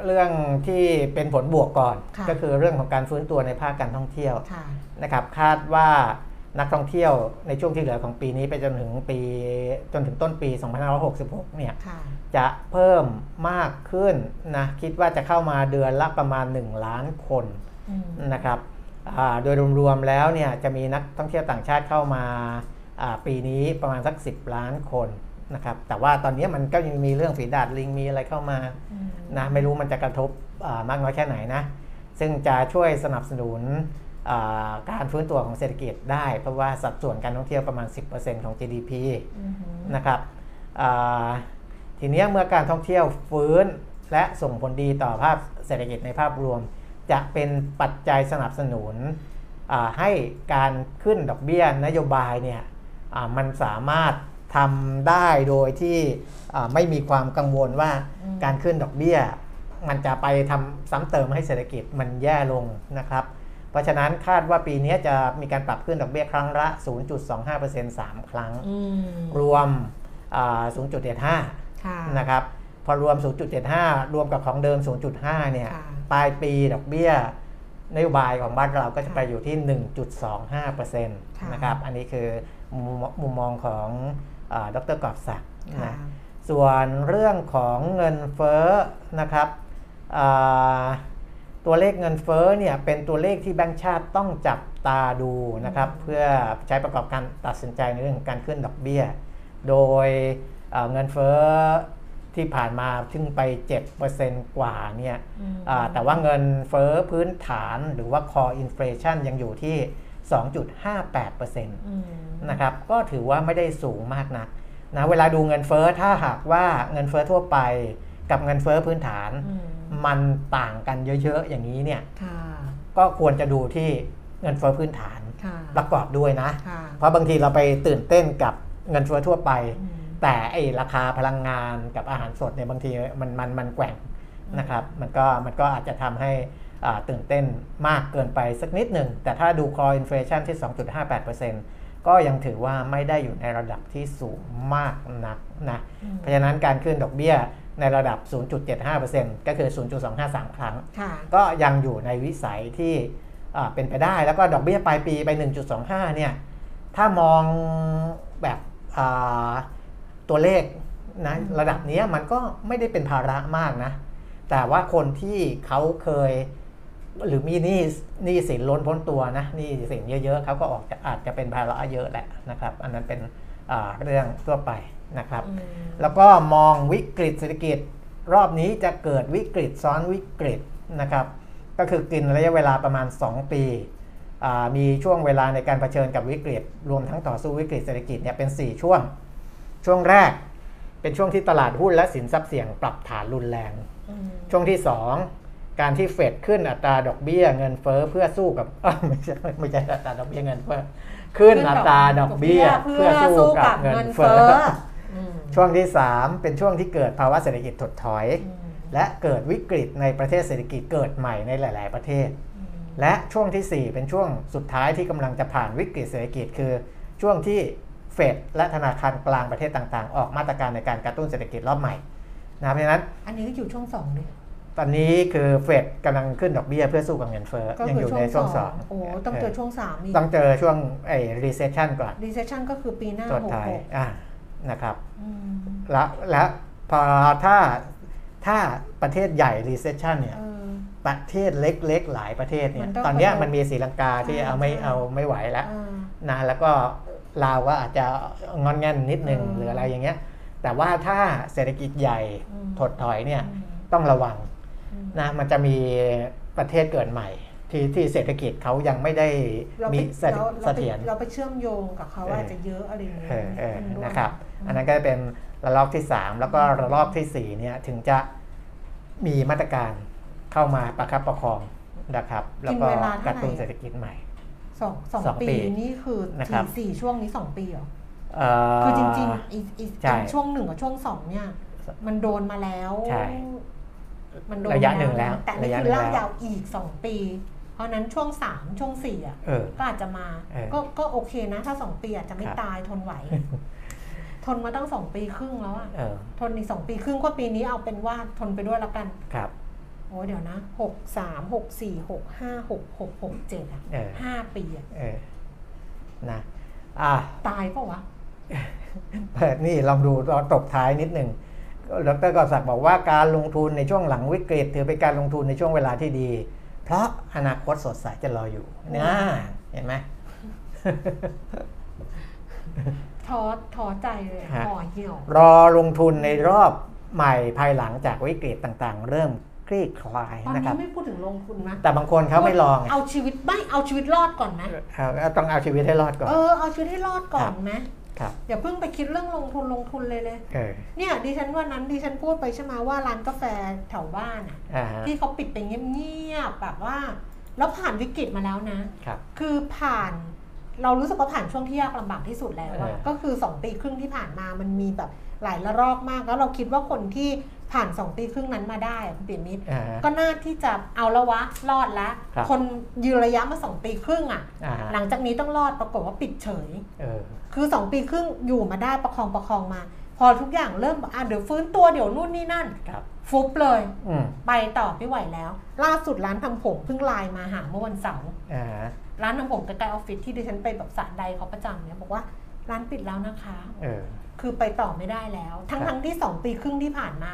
เรื่องที่เป็นผลบวกก่อน ค่ะ ก็คือเรื่องของการฟื้นตัวในภาคการท่องเที่ยวค่ะ นะครับ คาดว่านักท่องเที่ยวในช่วงที่เหลือของปีนี้ไปจนถึงปีจนถึงต้นปี 2566 เนี่ย ค่ะ จะเพิ่มมากขึ้นนะคิดว่าจะเข้ามาเดือนละประมาณ 1 ล้านคนอืมนะครับอ่าโดยรวมๆแล้วเนี่ยจะมีนักท่องเที่ยวต่างชาติเข้ามาอ่าปีนี้ประมาณสัก 10 ล้านคน นะครับแต่ว่าตอนนี้มันก็ยังมีเรื่องฝีดาดลิงมีอะไรเข้ามาอืมนะไม่รู้มันจะกระทบอ่ามากน้อยแค่ไหนนะ ซึ่งจะช่วยสนับสนุนอ่าการฟื้นตัวของเศรษฐกิจได้ เพราะว่าสัดส่วนการท่องเที่ยวประมาณ 10%ของ GDP อืมนะครับอ่าทีเนี้ยเมื่อการท่องเที่ยวฟื้นและส่งผลดีต่อภาพเศรษฐกิจในภาพรวม จะเป็นปัจจัยสนับสนุนอ่าให้การขึ้นดอกเบี้ยนโยบายเนี่ยอ่ามันสามารถ ทำได้โดยที่อ่าไม่มีความกังวลว่าการขึ้นดอกเบี้ย มันจะไปทำซ้ำเติมให้เศรษฐกิจมันแย่ลงนะครับ เพราะฉะนั้นคาดว่าปีนี้จะมีการปรับขึ้นดอกเบี้ยครั้งละ 0.25% 3 ครั้งอืมรวมอ่า0.75ค่ะนะครับ พอรวม 0.75 รวมกับของเดิม 0.5 เนี่ยค่ะปลายปีดอกเบี้ยนโยบายของบ้านเราก็จะไปอยู่ที่ 1.25%นะครับ อันนี้คือมุมมุมมองของอา ดรกอบศักดิ์ค่ะนะส่วนเรื่องของเงินเฟ้อนะครับอ่าตัวเลขเงินเฟ้อเนี่ยเป็นตัวเลขที่แบงก์ชาติต้องจับตาดูนะครับ เพื่อใช้ประกอบการตัดสินใจในเรื่องของการขึ้นดอกเบี้ย โดยเอ่อเงินเฟ้อที่ผ่านมาถึงไป 7%กว่าเนี่ยอืมอ่าแต่ว่าเงินเฟ้อพื้นฐานหรือว่า core inflation ยังอยู่ที่ 2.58%อืมนะครับก็ถือว่าไม่ได้สูงมากนักนะเวลาดูเงินเฟ้อถ้าหากว่าเงินเฟ้อทั่วไปกับเงินเฟ้อพื้นฐานอืมมันต่างกันเยอะ ๆ อย่างนี้เนี่ยค่ะก็ควรจะดูที่เงินเฟ้อพื้นฐานค่ะประกอบด้วยนะค่ะเพราะบางทีเราไปตื่นเต้นกับเงินเฟ้อทั่วไปอืมแต่ไอราคาพลังงานกับอาหารสดเนี่ยบางทีมันมันมันแกว่งนะครับ มันก็มันก็อาจจะทำให้อ่า ตื่นเต้นมากเกินไปสักนิดหนึ่ง แต่ถ้าดู core inflation ที่ 2.58%ก็ยังถือว่าไม่ได้อยู่ในระดับที่สูงมากนักนะอืมเพราะฉะนั้นการขึ้นดอกเบี้ยในระดับ 0.75%ก็คือ 0.253 ครั้งค่ะก็ยังอยู่ในวิสัยที่อ่าเป็นไปได้ แล้วก็ดอกเบี้ยปลายปีไป 1.25 เนี่ย ถ้ามองแบบอ่าตัวเลขนะอืมระดับเนี้ยมันก็ไม่ได้เป็นภาระมากนะ แต่ว่าคนที่เขาเคย หรือมีหนี้หนี้สินล้นพ้นตัวนะหนี้สินเยอะๆเขาก็ออกจะอาจจะเป็นภาระเยอะแหละนะครับ อันนั้นเป็นอ่าเรื่องทั่วไปนะครับอืมแล้วก็มองวิกฤตเศรษฐกิจรอบนี้จะเกิดวิกฤตซ้อนวิกฤตนะครับ ก็คือกินระยะเวลาประมาณ 2 ปีอ่ามีช่วงเวลาในการเผชิญกับวิกฤต รวมทั้งต่อสู้วิกฤตเศรษฐกิจเนี่ยเป็น 4 ช่วง ช่วงแรกเป็นช่วงที่ตลาดหุ้นและสินทรัพย์เสี่ยงปรับฐานรุนแรงอืมช่วงที่ 2 การที่เฟดขึ้นอัตราดอกเบี้ยเงินเฟ้อเพื่อสู้กับอ้าวไม่ใช่ไม่ใช่อัตราดอกเบี้ยเงินเฟ้อขึ้นอัตราดอกเบี้ยเพื่อสู้กับเงินเฟ้ออืมช่วงที่ 3 เป็นช่วงที่เกิดภาวะเศรษฐกิจถดถอยอืมและเกิดวิกฤตในประเทศเศรษฐกิจเกิดใหม่ในหลาย ๆ ประเทศอืมและช่วงทีสี่ 4 เป็นช่วงสุดท้ายที่กำลังจะผ่านวิกฤตเศรษฐกิจคือ ช่วงที่เฟดและธนาคารกลางประเทศต่าง ๆ ออกมาตรการในการกระตุ้นเศรษฐกิจรอบใหม่นะเพราะฉะนั้น อันนี้ก็อยู่ช่วงสองเลย ตอนนี้คือเฟดกำลังขึ้นดอกเบี้ยเพื่อสู้กับเงินเฟ้อก็ยังคืออยู่ช่วในงช่วงสสอองงโอ้ต้องเจอช่วงสามอีกต้องเจอช่วงไอ้ recession ก่อน recession ก็คือปีหน้าตัวหกท้ายหกอะนะครับอืมแล้วแล้วพอถ้าถ้าประเทศใหญ่ recession เนี่ยเออประเทศเล็กๆหลายประเทศเนี่ยมันต้องตอนเนี้ยกระโดดมันมีศรีลังกาที่ใช่เอาไม่ใช่เอาไม่ไหวแล้วอ่านะแล้วก็ลาวก็อาจจะงอนแงนนิดนึงเออหรืออะไรอย่างเงี้ย แต่ว่าถ้าเศรษฐกิจใหญ่อืมถดถอยเนี่ยอืมต้องระวังอืม นะมันจะมีประเทศเกิดใหม่ ที่ที่เศรษฐกิจเขายังไม่ได้เรามีไปเสเราเสเราไปถียรเราไปเชื่อมโยงกับเขาเออออาจจะเยอะอะไรอย่างเงี้ยเออเออมด้วยนะครับ อันนั้นก็จะเป็นระลอกที่ 3 แล้วก็ระลอกทีสี่4เนี่ยถึงจะมีมาตรการเข้ามาประคับประคองนะครับแล้วก็กระตุ้นเศรษฐกิจใหม่สองสองสองปีปีนี่คือนะครับสี่สี่ช่วงนี้สองปีเหรอเอ่คือจริงๆอีอีใช่อีช่วงหนึ่งกับช่วงสองเนี่ย มันโดนมาแล้วใช่ มันโดนระยะหนึ่งแล้วแต่นี่ระยะคือหนึ่งลากแล้วยาวอีกสองปี เพราะฉะนั้นช่วงสามช่วงสี่อะเออก็อาจจะมาเออก็ก็โอเคนะ ถ้าสองปีอาจจะไม่ครับตายทนไหว ทนมาตั้งสองปีครึ่งแล้วอะเออทนอีกสองปีครึ่งก็ปีนี้เอาเป็นว่าทนไปด้วยแล้วกันครับโอ้เดี๋ยวนะหกสามหกสี่หกห้าหกหกหกเจ็ดอะเออห้าปีอะเออนะอะตายเปล่าวะเปิดนี่ลองดูตอนตบท้ายนิดหนึ่ง ดรกอศักดิ์บอกว่าการลงทุนในช่วงหลังวิกฤต ถือเป็นการลงทุนในช่วงเวลาที่ดี เพราะอนาคตสดใสจะรออยู่นะเห็นไหมท้อท้อใจเลยอะฮะห่อเหี่ยว รอลงทุนในรอบใหม่ภายหลังจากวิกฤตต่างๆ เริ่มคลี่คลายตอนนะคนี้รับไม่พูดถึงลงทุนนะแต่บางคนเขาไม่ลอง เอาชีวิตไม่เอาชีวิตรอดก่อนไหมเอาเอาต้องเอาชีวิตให้รอดก่อน เออเอาชีวิตให้รอดก่อนไหมครับ อย่าเพิ่งไปคิดเรื่องลงทุนลงทุนเลยเลยเออเนี่ยดิฉันวันนั้นดิฉันพูดไปใช่ไหมว่าร้านกาแฟแถวบ้านอะอ่าฮะที่เขาปิดไปเงียบๆแบบว่า แล้วผ่านวิกฤตมาแล้วนะครับคือผ่านเรารู้สึกว่าผ่านช่วงที่ยากลำบากที่สุดแล้วอะเออก็คือ 2 ปีครึ่งที่ผ่านมามันมีแบบหลายระลอกมาก แล้วเราคิดว่าคนที่ผ่าน 2 ปีครึ่งนั้นมาได้อะคุณเปียมิตรอ่าฮะก็น่าที่จะเอาละวะรอดแล้วครับคนยืนระยะมา 2 ปีครึ่งอะอ่าฮะหลังจากนี้ต้องรอดปรากฏว่าปิดเฉยเออ คือ 2 ปีครึ่งอยู่มาได้ประคองประคองมา พอทุกอย่างเริ่มบอกอะเดี๋ยวฟื้นตัวเดี๋ยวนู่นนี่นั่นครับฟุบเลยอืมไปต่อไม่ไหวแล้ว ล่าสุดร้านทำผมเพิ่งไลน์มาหาเมื่อวันเสาร์อ่าฮะร้านทำผมใกล้ๆออฟฟิศที่ดิฉันไปแบบสระใดเขาประจำเนี่ยบอกว่าร้านปิดแล้วนะคะเออคือไปต่อไม่ได้แล้ว ทั้งครับทั้งที่สองปีครึ่งที่ผ่านมา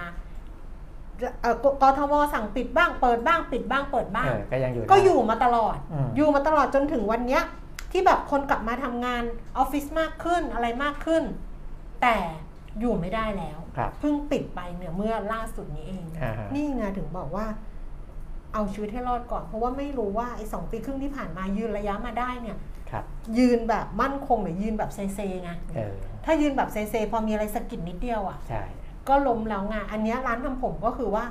เอ่อกกทมสั่งปิดบ้างเปิดบ้างปิดบ้างเปิดบ้าเองอก็ยังอยู่ก็ได้อยู่มาตลอดอืมอยู่มาตลอดจนถึงวันเนี้ย ที่แบบคนกลับมาทำงานออฟฟิศมากขึ้นอะไรมากขึ้น แต่อยู่ไม่ได้แล้ว ครับเพิ่งปิดไปเนี่ยเมื่อล่าสุดนี้เอง อ่าฮะ นี่ไงถึงบอกว่า เอาชีวิตให้รอดก่อน เพราะว่าไม่รู้ว่าไอ้สองปีครึ่งที่ผ่านมายืนระยะมาได้เนี่ย ครับยืนแบบมั่นคงหรือยืนแบบเซเซไงเออถ้ายืนแบบเซเซพอมีอะไรสะกิดนิดเดียวอะ ใช่ ก็ล้มแล้วไงอันเนี้ยร้านทำผมก็คือว่า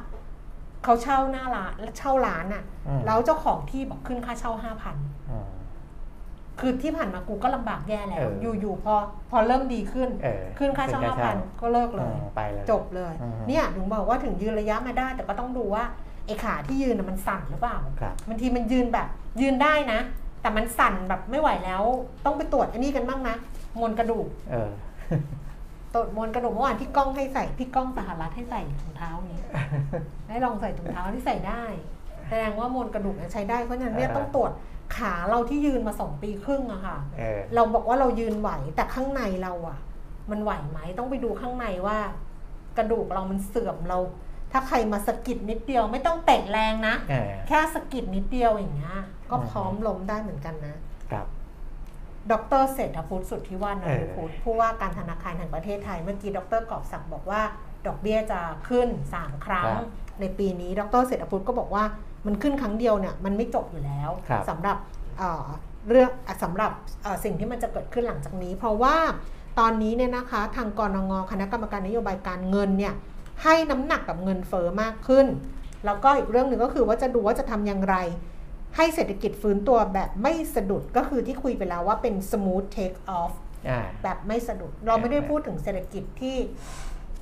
เขาเช่าหน้าร้านเช่าร้านอะอืม แล้วเจ้าของที่บอกขึ้นค่าเช่าห้าพัน อืม คือที่ผ่านมากูก็ลำบากแย่แล้ว เออออยู่ๆพอพอเริ่มดีขึ้น เออขึ้นค่าเช่าขึ้ห้าพันเช่าก็เลิกเลอืยมไปเลยจบเลย อืมเนี่ยถึงบอกว่าถึงยืนระยะมาได้ แต่ก็ต้องดูว่าไอ้ขาที่ยืนน่ะมันสั่นหรือเปล่าครับ บางทีมันยืนแบบ ยืนได้นะ แต่มันสั่นแบบไม่ไหวแล้ว ต้องไปตรวจอันนี้กันบ้างนะมวลกระดูกเออ ตรวจมวลกระดูกเมื่อวานพี่ก้องให้ใส่พี่ก้องสหรัฐให้ใส่ถุงเท้านี้ ให้ลองใส่ถุงเท้าที่ใส่ได้ แสดงว่ามวลกระดูกเนี่ยใช้ได้เพราะฉะนั้นเนี่ยอ่า ต้องตรวจ ขาเราที่ยืนมาสองปีครึ่งอะค่ะเออ เราบอกว่าเรายืนไหวแต่ข้างในเราอะมันไหวไหมต้องไปดูข้างในว่า กระดูกเรามันเสื่อมเรา ถ้าใครมาสะกิดนิดเดียวไม่ต้องเตะแรงนะเออ แค่สะกิดนิดเดียวอย่างเงี้ยก็อืมพร้อมล้มได้เหมือนกันนะ ครับ ดรเศรษฐพุทธสุทธิวันนะเออ พุทธผู้ว่าการธนาคารแห่งประเทศไทย เมื่อกี้ดรกอบศักดิ์บอกว่า ดอกเบี้ยจะขึ้น 3 ครั้ง ในปีนี้ ดรเศรษฐพุทธก็บอกว่า มันขึ้นครั้งเดียวเนี่ยมันไม่จบอยู่แล้วครับสำหรับเอ่อเรื่องอะสำหรับเอ่อสิ่งที่มันจะเกิดขึ้นหลังจากนี้ เพราะว่าตอนนี้เนี่ยนะคะทางกรงงคณะกรรมการนโยบายการเงินเนี่ยให้น้ำหนักกับเงินเฟอ้อมากขึ้น แล้วก็อีกเรื่องหนึ่งก็คือว่าจะดูว่าจะทำอย่างไร ให้เศรษฐกิจฟื้นตัวแบบไม่สะดุดก็คือที่คุยไปแล้วว่าเป็น smooth take off อ่าแบบไม่สะดุด เราไม่ได้พูดถึงเศรษฐกิจที่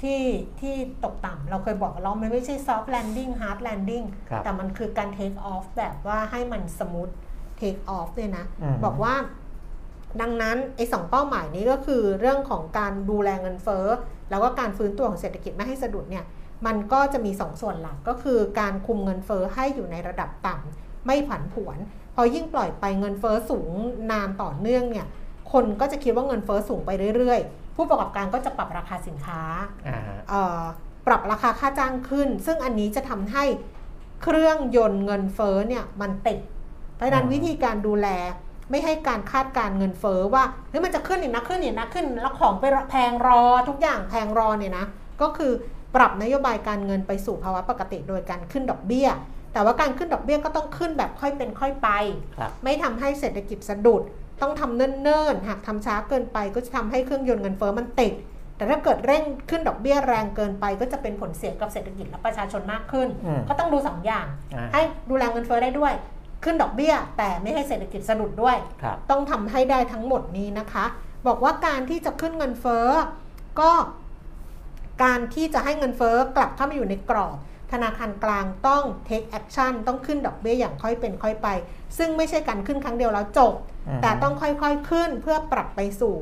ที่ที่ตกต่ำเราเคยบอกว่าเรามันไม่ใช่ soft landing hard landing ครับแต่มันคือการ take off แบบว่าให้มัน smooth take off เนี่ยนะ อืม บอกว่า ดังนั้นไอ้สองเป้าหมายนี้ก็คือเรื่องของการดูแลเงินเฟ้อแล้วก็การฟื้นตัวของเศรษฐกิจไม่ให้สะดุดเนี่ย มันก็จะมีสองส่วนหลักก็คือการคุมเงินเฟ้อให้อยู่ในระดับต่ำไม่ผันผวน พอยิ่งปล่อยไปเงินเฟ้อสูงนานต่อเนื่องเนี่ย คนก็จะคิดว่าเงินเฟ้อสูงไปเรื่อยๆ ผู้ประกอบการก็จะปรับราคาสินค้าอ่าเอ่อปรับราคาค่าจ้างขึ้น ซึ่งอันนี้จะทำให้เครื่องยนต์เงินเฟ้อเนี่ยมันติด เพราะฉะนั้นอืมวิธีการดูแลไม่ให้การคาดการณ์เงินเฟ้อว่าเฮ้ยมันจะขึ้นอีกนะขึ้นอีกนะขึ้น แล้วของไปแพงรอทุกอย่างแพงรอเนี่ยนะ ก็คือปรับนโยบายการเงินไปสู่ภาวะปกติโดยการขึ้นดอกเบี้ย แต่ว่าการขึ้นดอกเบี้ยก็ต้องขึ้นแบบค่อยเป็นค่อยไปครับไม่ทำให้เศรษฐกิจสะดุด ต้องทำเนิ่นๆ หากทำช้าเกินไปก็จะทำให้เครื่องยนต์เงินเฟ้อมันติด แต่ถ้าเกิดเร่งขึ้นดอกเบี้ยแรงเกินไป ก็จะเป็นผลเสียกับเศรษฐกิจและประชาชนมากขึ้นอืมก็ต้องดูสองอย่างอ่าให้ดูแลเงินเฟ้อได้ด้วย ขึ้นดอกเบี้ย แต่ไม่ให้เศรษฐกิจสะดุดด้วยครับต้องทำให้ได้ทั้งหมดนี้นะคะ บอกว่าการที่จะขึ้นเงินเฟ้อก็การที่จะให้เงินเฟ้อกลับเข้ามาอยู่ในกรอบ ธนาคารกลางต้อง take action ต้องขึ้นดอกเบี้ยอย่างค่อยเป็นค่อยไป ซึ่งไม่ใช่การขึ้นครั้งเดียวแล้วจบอือฮึแต่ต้องค่อยๆขึ้นเพื่อปรับไปสู่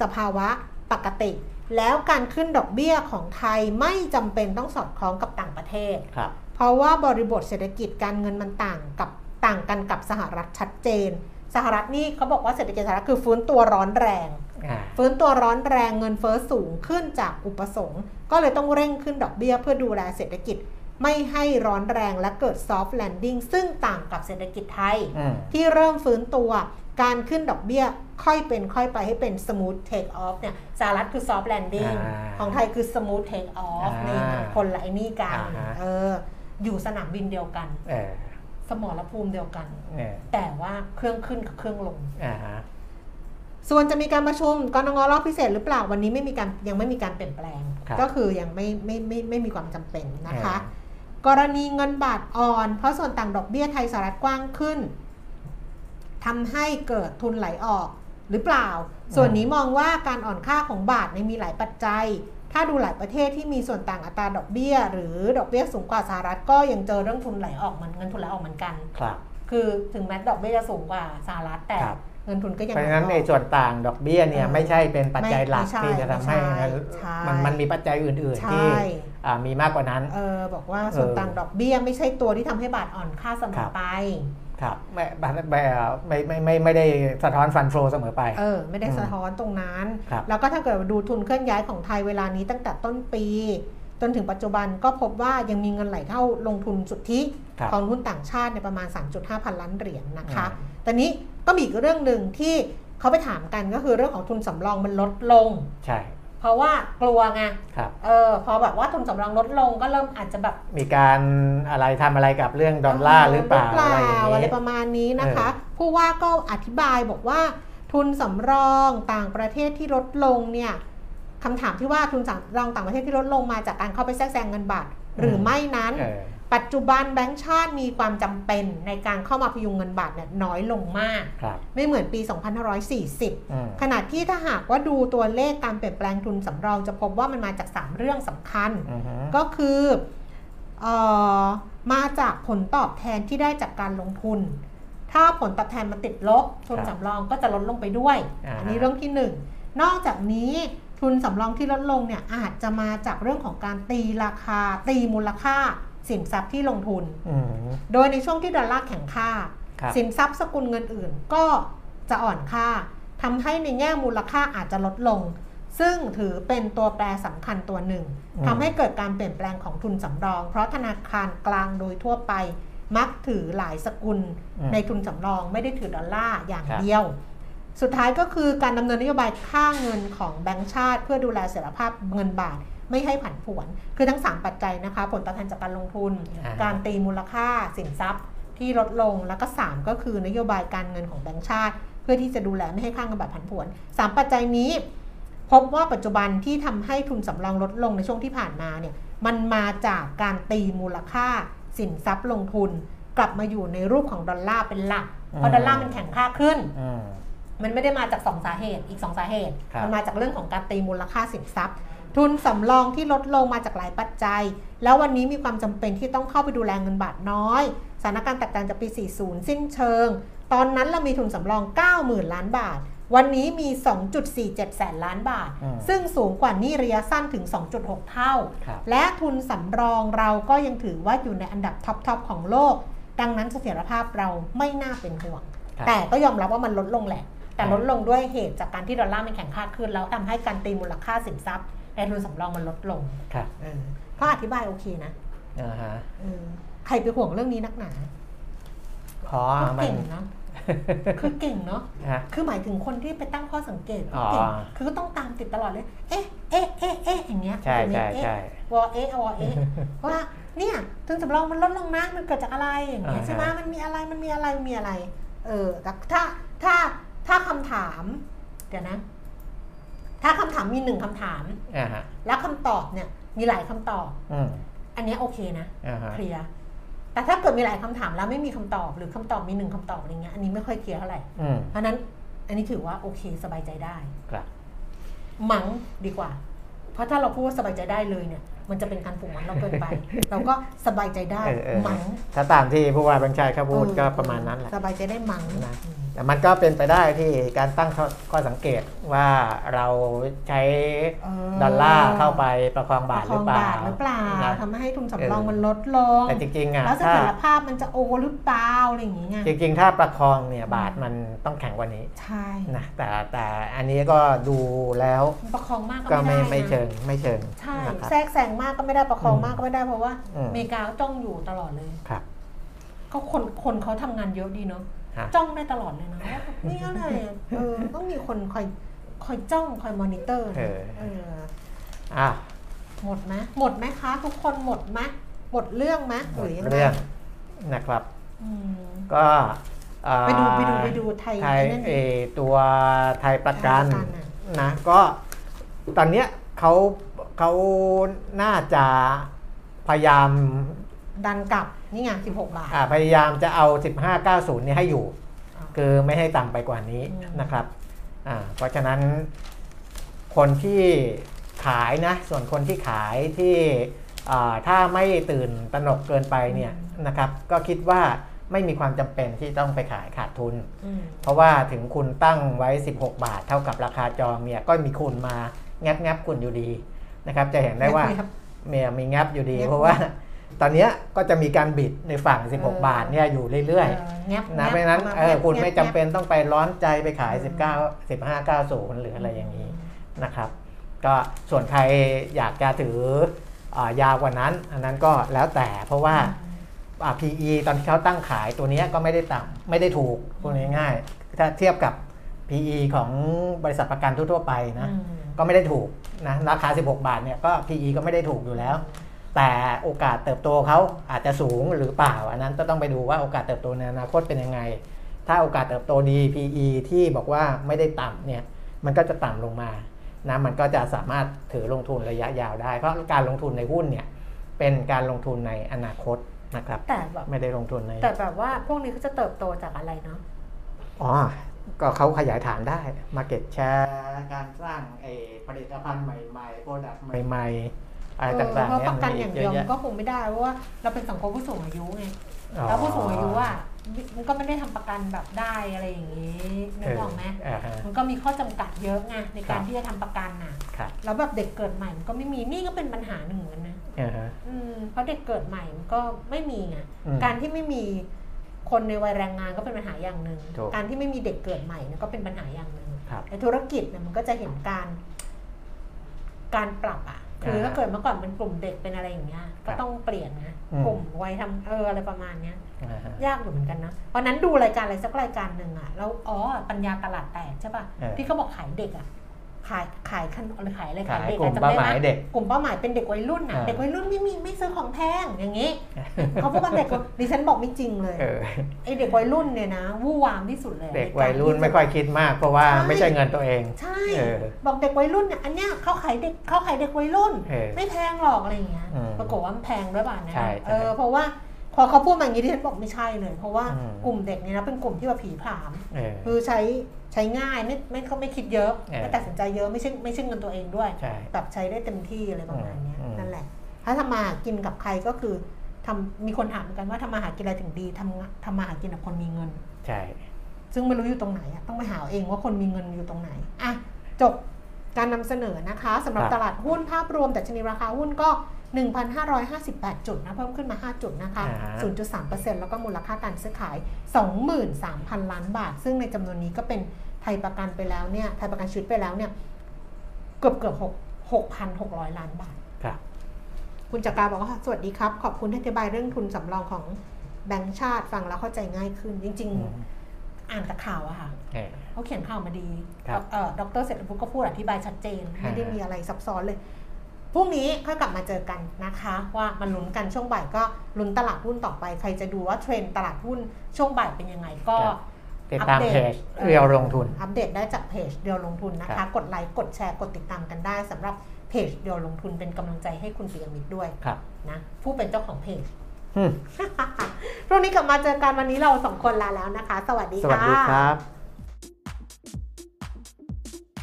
สภาวะปกติ แล้วการขึ้นดอกเบี้ยของไทยไม่จำเป็นต้องสอดคล้องกับต่างประเทศครับเพราะว่าบริบทเศรษฐกิจการเงินมันต่างกับต่างกันกับสหรัฐชัดเจน สหรัฐนี่เขาบอกว่าเศรษฐกิจสหรัฐคือฟื้นตัวร้อนแรงอ่าฟื้นตัวร้อนแรงเงินเฟ้อสูงขึ้นจากอุปสงค์ ก็เลยต้องเร่งขึ้นดอกเบี้ยเพื่อดูแลเศรษฐกิจ ไม่ให้ร้อนแรงและเกิด soft landing ซึ่งต่างกับเศรษฐกิจไทยอืมที่เริ่มฟื้นตัวการขึ้นดอกเบี้ยค่อยเป็นค่อยไปให้เป็น smooth take off เนี่ยสหรัฐคือ soft landing อ่าของไทยคือ smooth take off อ่านี่คนละไอ้นี่กันอ่าฮะเอออยู่สนามบินเดียวกันเออสมรภูมิเดียวกันเออแต่ว่าเครื่องขึ้นกับเครื่องลงอ่าฮะส่วนจะมีการประชุมกรงงรอบพิเศษหรือเปล่าวันนี้ไม่มีการยังไม่มีการเปลี่ยนแปลงครับก็คือยังไม่ไม่ไม่ไม่มีความจำเป็นนะคะเอ กรณีเงินบาทอ่อน เพราะส่วนต่างดอกเบี้ยไทยสหรัฐกว้างขึ้นทำให้เกิดทุนไหลออกหรือเปล่า ส่วนนี้มองว่าการอ่อนค่าของบาทเนี่ยมีหลายปัจจัย ถ้าดูหลายประเทศที่มีส่วนต่างอัตราดอกเบี้ย หรือดอกเบี้ยสูงกว่าสหรัฐก็ยังเจอเรื่องทุนไหลออกเหมือนเงินทุนไหลออกเหมือนกัน ครับ คือถึงแม้ดอกเบี้ยจะสูงกว่าสหรัฐแต่ครับเงินทุนก็ยังเพราะฉะนั้นไหลในออกส่วนต่างดอกเบี้ยเนี่ยเออไม่ใช่เป็นปัจจัยหลักไม่ใช่ที่จะทำให้ไม่ใช่ใช่มันมันมีปัจจัยอื่น ๆ ที่ใช่อ่า มีมากกว่านั้นเออบอกว่าส่วนต่างดอกเบี้ยไม่ใช่ตัวที่ทำให้บาทอ่อนค่าเสมครัอบไปครับไม่ไม่ไม่ไม่ไม่ไม่ได้สะท้อนฟันโฟเสมอไป เออ ไม่ได้อืมสะท้อนตรงนั้นครับแล้วก็ถ้าเกิดดูทุนเคลื่อนย้ายของไทยเวลานี้ตั้งแต่ต้นปี จนถึงปัจจุบันก็พบว่ายังมีเงินไหลเข้าลงทุนสุทธิครับของทุนต่างชาติในประมาณ 3.5 พันล้านเหรียญนะคะอืมแต่นี้ก็มีอีกเรื่องหนึ่งที่เขาไปถามกันก็คือเรื่องของทุนสำรองมันลดลง ใช่ เพราะว่ากลัวไงครับเออพอแบบว่าทุนสำรองลดลงก็เริ่มอาจจะแบบมีการอะไรทำอะไรกับเรื่องดอลลาร์หรือเปล่าอะไรอย่างอะไรนี้ประมาณนี้นะคะเออผู้ว่าก็อธิบายบอกว่าทุนสำรองต่างประเทศที่ลดลงเนี่ยคำถามที่ว่าทุนสำรองต่างประเทศที่ลดลงมาจากการเข้าไปแทรกแซงเงินบาทหรือไม่นั้นเออ ปัจจุบันแบงก์ชาติมีความจำเป็นในการเข้ามาพยุงเงินบาทเนี่ยน้อยลงมากครับไม่เหมือนปี 2540อืมขณะที่ถ้าหากว่าดูตัวเลขการเปลี่ยนแปลงทุนสำรองจะพบว่ามันมาจาก 3 เรื่องสำคัญอือฮึก็คือเออมาจากผลตอบแทนที่ได้จากการลงทุน ถ้าผลตอบแทนมันติดลบ ทุนสำรองก็จะลดลงไปด้วยอันนี้เรื่องที่หนึ่งนอกจากนี้ทุนสำรองที่ลดลงเนี่ยอาจจะมาจากเรื่องของการตีราคาตีมูลค่า สินทรัพย์ที่ลงทุนอืมโดยในช่วงที่ดอลลาร์แข็งค่าครับสินทรัพย์สกุลเงินอื่นก็จะอ่อนค่าทำให้ในแง่มูลค่าอาจจะลดลง ซึ่งถือเป็นตัวแปรสำคัญตัวหนึ่งอืมทำให้เกิดการเปลี่ยนแปลงของทุนสำรอง เพราะธนาคารกลางโดยทั่วไป มักถือหลายสกุลอืมในทุนสำรองไม่ได้ถือดอลลาร์อย่างครับเดียว สุดท้ายก็คือการดำเนินนโยบายค่าเงินของแบงก์ชาติ เพื่อดูแลเสถียรภาพเงินบาท ไม่ให้ผันผวน คือทั้ง 3 ปัจจัยนะคะ ผลตอบแทนจากการลงทุนอ่าการตีมูลค่าสินทรัพย์ที่ลดลงแล้วก็ 3 ก็คือนโยบายการเงินของแบงก์ชาติ เพื่อที่จะดูแลไม่ให้ค่าเงินบาทผันผวน 3 ปัจจัยนี้ พบว่าปัจจุบันที่ทำให้ทุนสำรองลดลงในช่วงที่ผ่านมาเนี่ยมันมาจากการตีมูลค่าสินทรัพย์ลงทุน กลับมาอยู่ในรูปของดอลลาร์เป็นหลักเพราะดอลลาร์มันแข็งค่าขึ้นอืมมันไม่ได้มาจาก 2 สาเหตุอีก 2 สาเหตุครับมันมาจากเรื่องของการตีมูลค่าสินทรัพย์ ทุนสำรองที่ลดลงมาจากหลายปัจจัย แล้ววันนี้มีความจำเป็นที่ต้องเข้าไปดูแลเงินบาทน้อยสถานการณ์แตกต่างจากปี 40 สิ้นเชิง ตอนนั้นเรามีทุนสำรอง 90,000 ล้านบาท วันนี้มี 2.47 แสนล้านบาทอืมซึ่งสูงกว่าหนี้ระยะสั้นถึง 2.6 เท่าครับและทุนสำรองเราก็ยังถือว่าอยู่ในอันดับท็อปๆของโลก ดังนั้นเสถียรภาพเราไม่น่าเป็นห่วงครับแต่ก็ยอมรับว่ามันลดลงแหละ แต่ครับลดลงด้วยเหตุจากการที่ดอลลาร์มันแข็งค่าขึ้นแล้วทำให้การตีมูลค่าสินทรัพย์ ในทุนสำรองมันลดลงครับเออเขาอธิบายโอเคนะอ่าฮะเออใครไปห่วงเรื่องนี้นักหนาขอก็มันเก่งเนาะคือเก่งเนาะฮะคือหมายถึงคนที่ไปตั้งข้อสังเกตอ๋อเก่ง คือก็ต้องตามติดตลอดเลย เอ๊ะ เอ๊ะ เอ๊ะ เอ๊ะ อย่างเงี้ย ใช่ใช่ใช่วอเอ๊ะวอเอ๊ะว่าเนี่ยทุนสำรองมันลดลงนะ มันเกิดจากอะไรอย่างเงี้ยอ่าฮะใช่ไหมมันมีอะไร มันมีอะไรมันมีอะไร เออ แต่ถ้า ถ้า ถ้าคำถาม เดี๋ยวนะ ถ้าคำถามมีหนึ่งคำถามอ่าฮะแล้วคำตอบเนี่ยมีหลายคำตอบอืมอันเนี้ยโอเคนะอ่าฮะเคลียร์แต่ถ้าเกิดมีหลายคำถามแล้วไม่มีคำตอบหรือคำตอบมีหนึ่งคำตอบอะไรเงี้ยอันนี้ไม่ค่อยเคลียร์เท่าไหร่อืมเพราะฉะนั้นอันนี้ถือว่าโอเคสบายใจได้ครับมั้งดีกว่า เพราะถ้าเราพูดว่าสบายใจได้เลยเนี่ย มันจะเป็นการผูกมัดเราเกินไป เราก็สบายใจได้เออเออมั้งถ้าตามที่ผู้ว่าบัญชัยเขาพูดเออก็ประมาณนั้นแหละสบายใจได้มั้งนะอืม แต่มันก็เป็นไปได้ที่การตั้งข้อข้อสังเกตว่าเราใช้เออดอลลาร์เข้าไปประคองบาทหรือเปล่าประคองบทหรือเปล่านะทำให้ทุนสำรองเออมันลดลงแต่จริงๆอะแล้วเสถ้าถียรภาพมันจะโอหรือเปล่าอะไรอย่างเงี้ยจริง ๆ ถ้าประคองเนี่ยบาทมันต้องแข็งกว่านี้ใช่นะแต่แต่อันนี้ก็ดูแล้วประคองมากก็ก็ไม่ไม่ได้ไม่นะเชิงไม่เชิงใช่นะครับแทรกแซงมากก็ไม่ได้ประคองอืมมากก็ไม่ได้เพราะว่าอืมอเมริกาก็จ้องอยู่ตลอดเลยครับก็คนคนเขาทำงานเยอะดีเนาะฮะ จ้องได้ตลอดเลยนะว่านี่อะไรอะเออต้องมีคนคอยคอยจ้องคอยมอนิเตอร์นะเออเอออะหมดไหมหมดไหมคะ ทุกคนหมดไหมหมดเรื่องไหมหหมดรือยังไงเรื่องนะครับอืมก็อ่าไปดูไปดูไปดูไทยไทยไอ้นั่นดิเออตัวไทยประกันไทยประกันน่ะนะก็ตอนเนี้ยเขาเขาน่าจะพยายาม ดันกลับนี่ไง16 บาท อ่าพยายามจะเอา 1590เนี่ยให้อยู่อ่าคือไม่ให้ต่ำไปกว่านี้อืมนะครับอ่าเพราะฉะนั้นคนที่ขายนะส่วนคนที่ขายที่อ่าถ้าไม่ตื่นตระหนกเกินไปเนี่ยนะครับ ก็คิดว่าไม่มีความจำเป็นที่ต้องไปขายขาดทุนอืมเพราะว่าถึงคุณตั้งไว้ 16 บาท เท่ากับราคาจองเนี่ยก็มีคุณมาแงบแงบคุณอยู่ดีนะครับ จะเห็นได้ว่าครับเมียมีแงบอยู่ดีแงบเพราะว่า ตอนเนี้ยก็จะมีการบิดในฝั่งเออ16 บาทเนี่ยอยู่เรื่อยเออแงบๆนะแงบเพราะฉะนั้นปรมาณเออแงบคุณแงบไม่จำเป็นต้องไปร้อนใจไปขายอืม19 15 90หรืออะไรอย่างนี้นะครับ ก็ส่วนใครอยากจะถืออายาวกว่านั้น อันนั้นก็แล้วแต่เพราะว่าอ่า PE ตอนที่เขาตั้งขายตัวเนี้ยก็ไม่ได้ต่ำไม่ได้ถูกพูดง่ายๆถ้าเทียบกับ PE ของบริษัทประกันทั่วๆไปนะอืมก็ไม่ได้ถูกนะราคา 16 บาทเนี่ยก็ PE ก็ไม่ได้ถูกอยู่แล้ว แต่โอกาสเติบโตเขาอาจจะสูงหรือเปล่า อันนั้นก็ต้องไปดูว่าโอกาสเติบโตในอนาคตเป็นยังไง ถ้าโอกาสเติบโตดี PE ที่บอกว่าไม่ได้ต่ำเนี่ยมันก็จะต่ำลงมานะมันก็จะสามารถถือลงทุนระยะยาวได้ เพราะการลงทุนในหุ้นเนี่ยเป็นการลงทุนในอนาคตนะครับแต่แบบไม่ได้ลงทุนในแต่แบบว่าพวกนี้เขาจะเติบโตจากอะไรเนาะอ๋อก็เขาขยายฐานได้ Market Share การสร้างไอ้ผลิตภัณฑ์ใหม่ๆโปรดักต์ใหม่ ๆ อะไรเออต่างๆเพราะเนี่ยประกันอย่างเดียวมีมันก็คงไม่ได้เพราะว่าเราเป็นสังคมผู้สูงอายุไงอ๋อแล้วผู้สูงอายุอะมันก็ไม่ได้ทำประกันแบบได้อะไรอย่างนี้นึกออกไหมเอ่าฮะมันก็มีข้อจำกัดเยอะไงในการครับที่จะทำประกันน่ะครับแล้วแบบเด็กเกิดใหม่มันก็ไม่มีนี่ก็เป็นปัญหาหนึ่งเหมือนกันนะอ่าฮะอืมเพราะเด็กเกิดใหม่มันก็ไม่มีไงอืมการที่ไม่มีคนในวัยแรงงานก็เป็นปัญหาอย่างหนึ่งถูกการที่ไม่มีเด็กเกิดใหม่เนี่ยก็เป็นปัญหาอย่างหนึ่งครับในธุรกิจเนี่ยมันก็จะเห็นการ การปรับอะ คืออ่าถ้าเกิดเมื่อก่อนเป็นกลุ่มเด็กเป็นอะไรอย่างเงี้ยก็ต้องเปลี่ยนนะอืมกลุ่มวัยทำเอออะไรประมาณเนี้ยอ่าฮะยากอยู่เหมือนกันนะวันนั้นดูรายการอะไรสักรายการหนึ่งอะแล้วอ๋อปัญญาตลาดแตกใช่ป่ะเออที่เขาบอกขายเด็กอะ ขายขายขนมหรือขายอะไรขายเด็กกลุ่อะมจำเป้าได้หไหมายเด็กกลุ่มเป้าหมายเป็นเด็กวัยรุ่นอะเออเด็กวัยรุ่นไม่มีไม่ซื้อของแพงอย่างงี้ เขาพูดว่าเด็กวัยดิฉันบอกไม่จริงเลยเออไอเด็กวัยรุ่นเนี่ยนะวู่วามที่สุดเลยเด็กในารวัยรุ่นที่จะไม่ค่อยคิดมาก เพราะว่าใช่ไม่ใช่เงินตัวเอง ใช่ เออ บอกเด็กวัยรุ่นเนี่ยอันเนี้ยเขาขายเด็กเขาขายเด็กวัยรุ่น เออ ไม่แพงหรอกอะไรอย่างเงี้ย อืมปรากฏว่ามันแพงด้วยป่ะนะ ใช่ใช่ เออ เพราะว่า พอเขาพูดมาอย่างนี้ที่ฉันบอกไม่ใช่เลย เพราะว่าอืมกลุ่มเด็กเนี่ยนะเป็นกลุ่มที่ว่าผีผลามเออคือใช้ใช้ง่ายไม่ไม่เขาไม่คิดเยอะเออไม่ตัดสินใจเยอะไม่ใช่ไม่ใช่เงินตัวเองด้วยใช่แบบใช้ได้เต็มที่อะไรประมาณเนี้ยอืมนั่นแหละ ถ้าทำมาหากินกับใครก็คือทำมีคนถามเหมือนกันว่าทำมาหากินอะไรถึงดีทำงานทำมาหากินกับคนมีเงิน ใช่ ซึ่งไม่รู้อยู่ตรงไหนอะต้องไปหาเอาเองว่าคนมีเงินอยู่ตรงไหนอะจบการนำเสนอนะคะสำหรับตลาดหุ้นภาพรวมแต่ชนีราคาหุ้นก็ 1,558 จุดนะเพิ่มขึ้นมา 5 จุดนะคะอ่าฮะ0.3%แล้วก็มูลค่าการซื้อขาย 23,000 ล้านบาท ซึ่งในจำนวนนี้ก็เป็นไทยประกันไปแล้วเนี่ยไทยประกันชีวิตไปแล้วเนี่ยเกือบเกือบ6 6,600 ล้านบาทครับคุณจักราบอกว่าสวัสดีครับ ขอบคุณที่อธิบายเรื่องทุนสำรองของแบงก์ชาติฟังแล้วเข้าใจง่ายขึ้น จริงอืมๆอ่านแต่ข่าวอะค่ะเออเขาเขียนข่าวมาดีครับเอ่อดรเศรษฐพุทธก็พูดอธิบายชัดเจนฮะไม่ได้มีอะไรซับซ้อนเลย พรุ่งนี้ค่อยกลับมาเจอกันนะคะ ว่ามันลุ้นกันช่วงบ่ายก็ลุ้นตลาดหุ้นต่อไป ใครจะดูว่าเทรนด์ตลาดหุ้นช่วงบ่ายเป็นยังไงก็ครับติติดตามอัปเพตจเรียวลงทุน อัปเดตได้จากเพจเรียวลงทุนนะครัคะบกดไลค์กดแชร์กดติดตามกันได้สำหรับเพจเรียวลงทุนเป็นกำลังใจให้คุณปิยมิตรด้วยครับนะผู้เป็นเจ้าของเพจอืมพรุ่งนี้กลับมาเจอกันวันนี้เราสองคนลาแล้วนะคะ สวัสดีสค่ะวัสดีครับ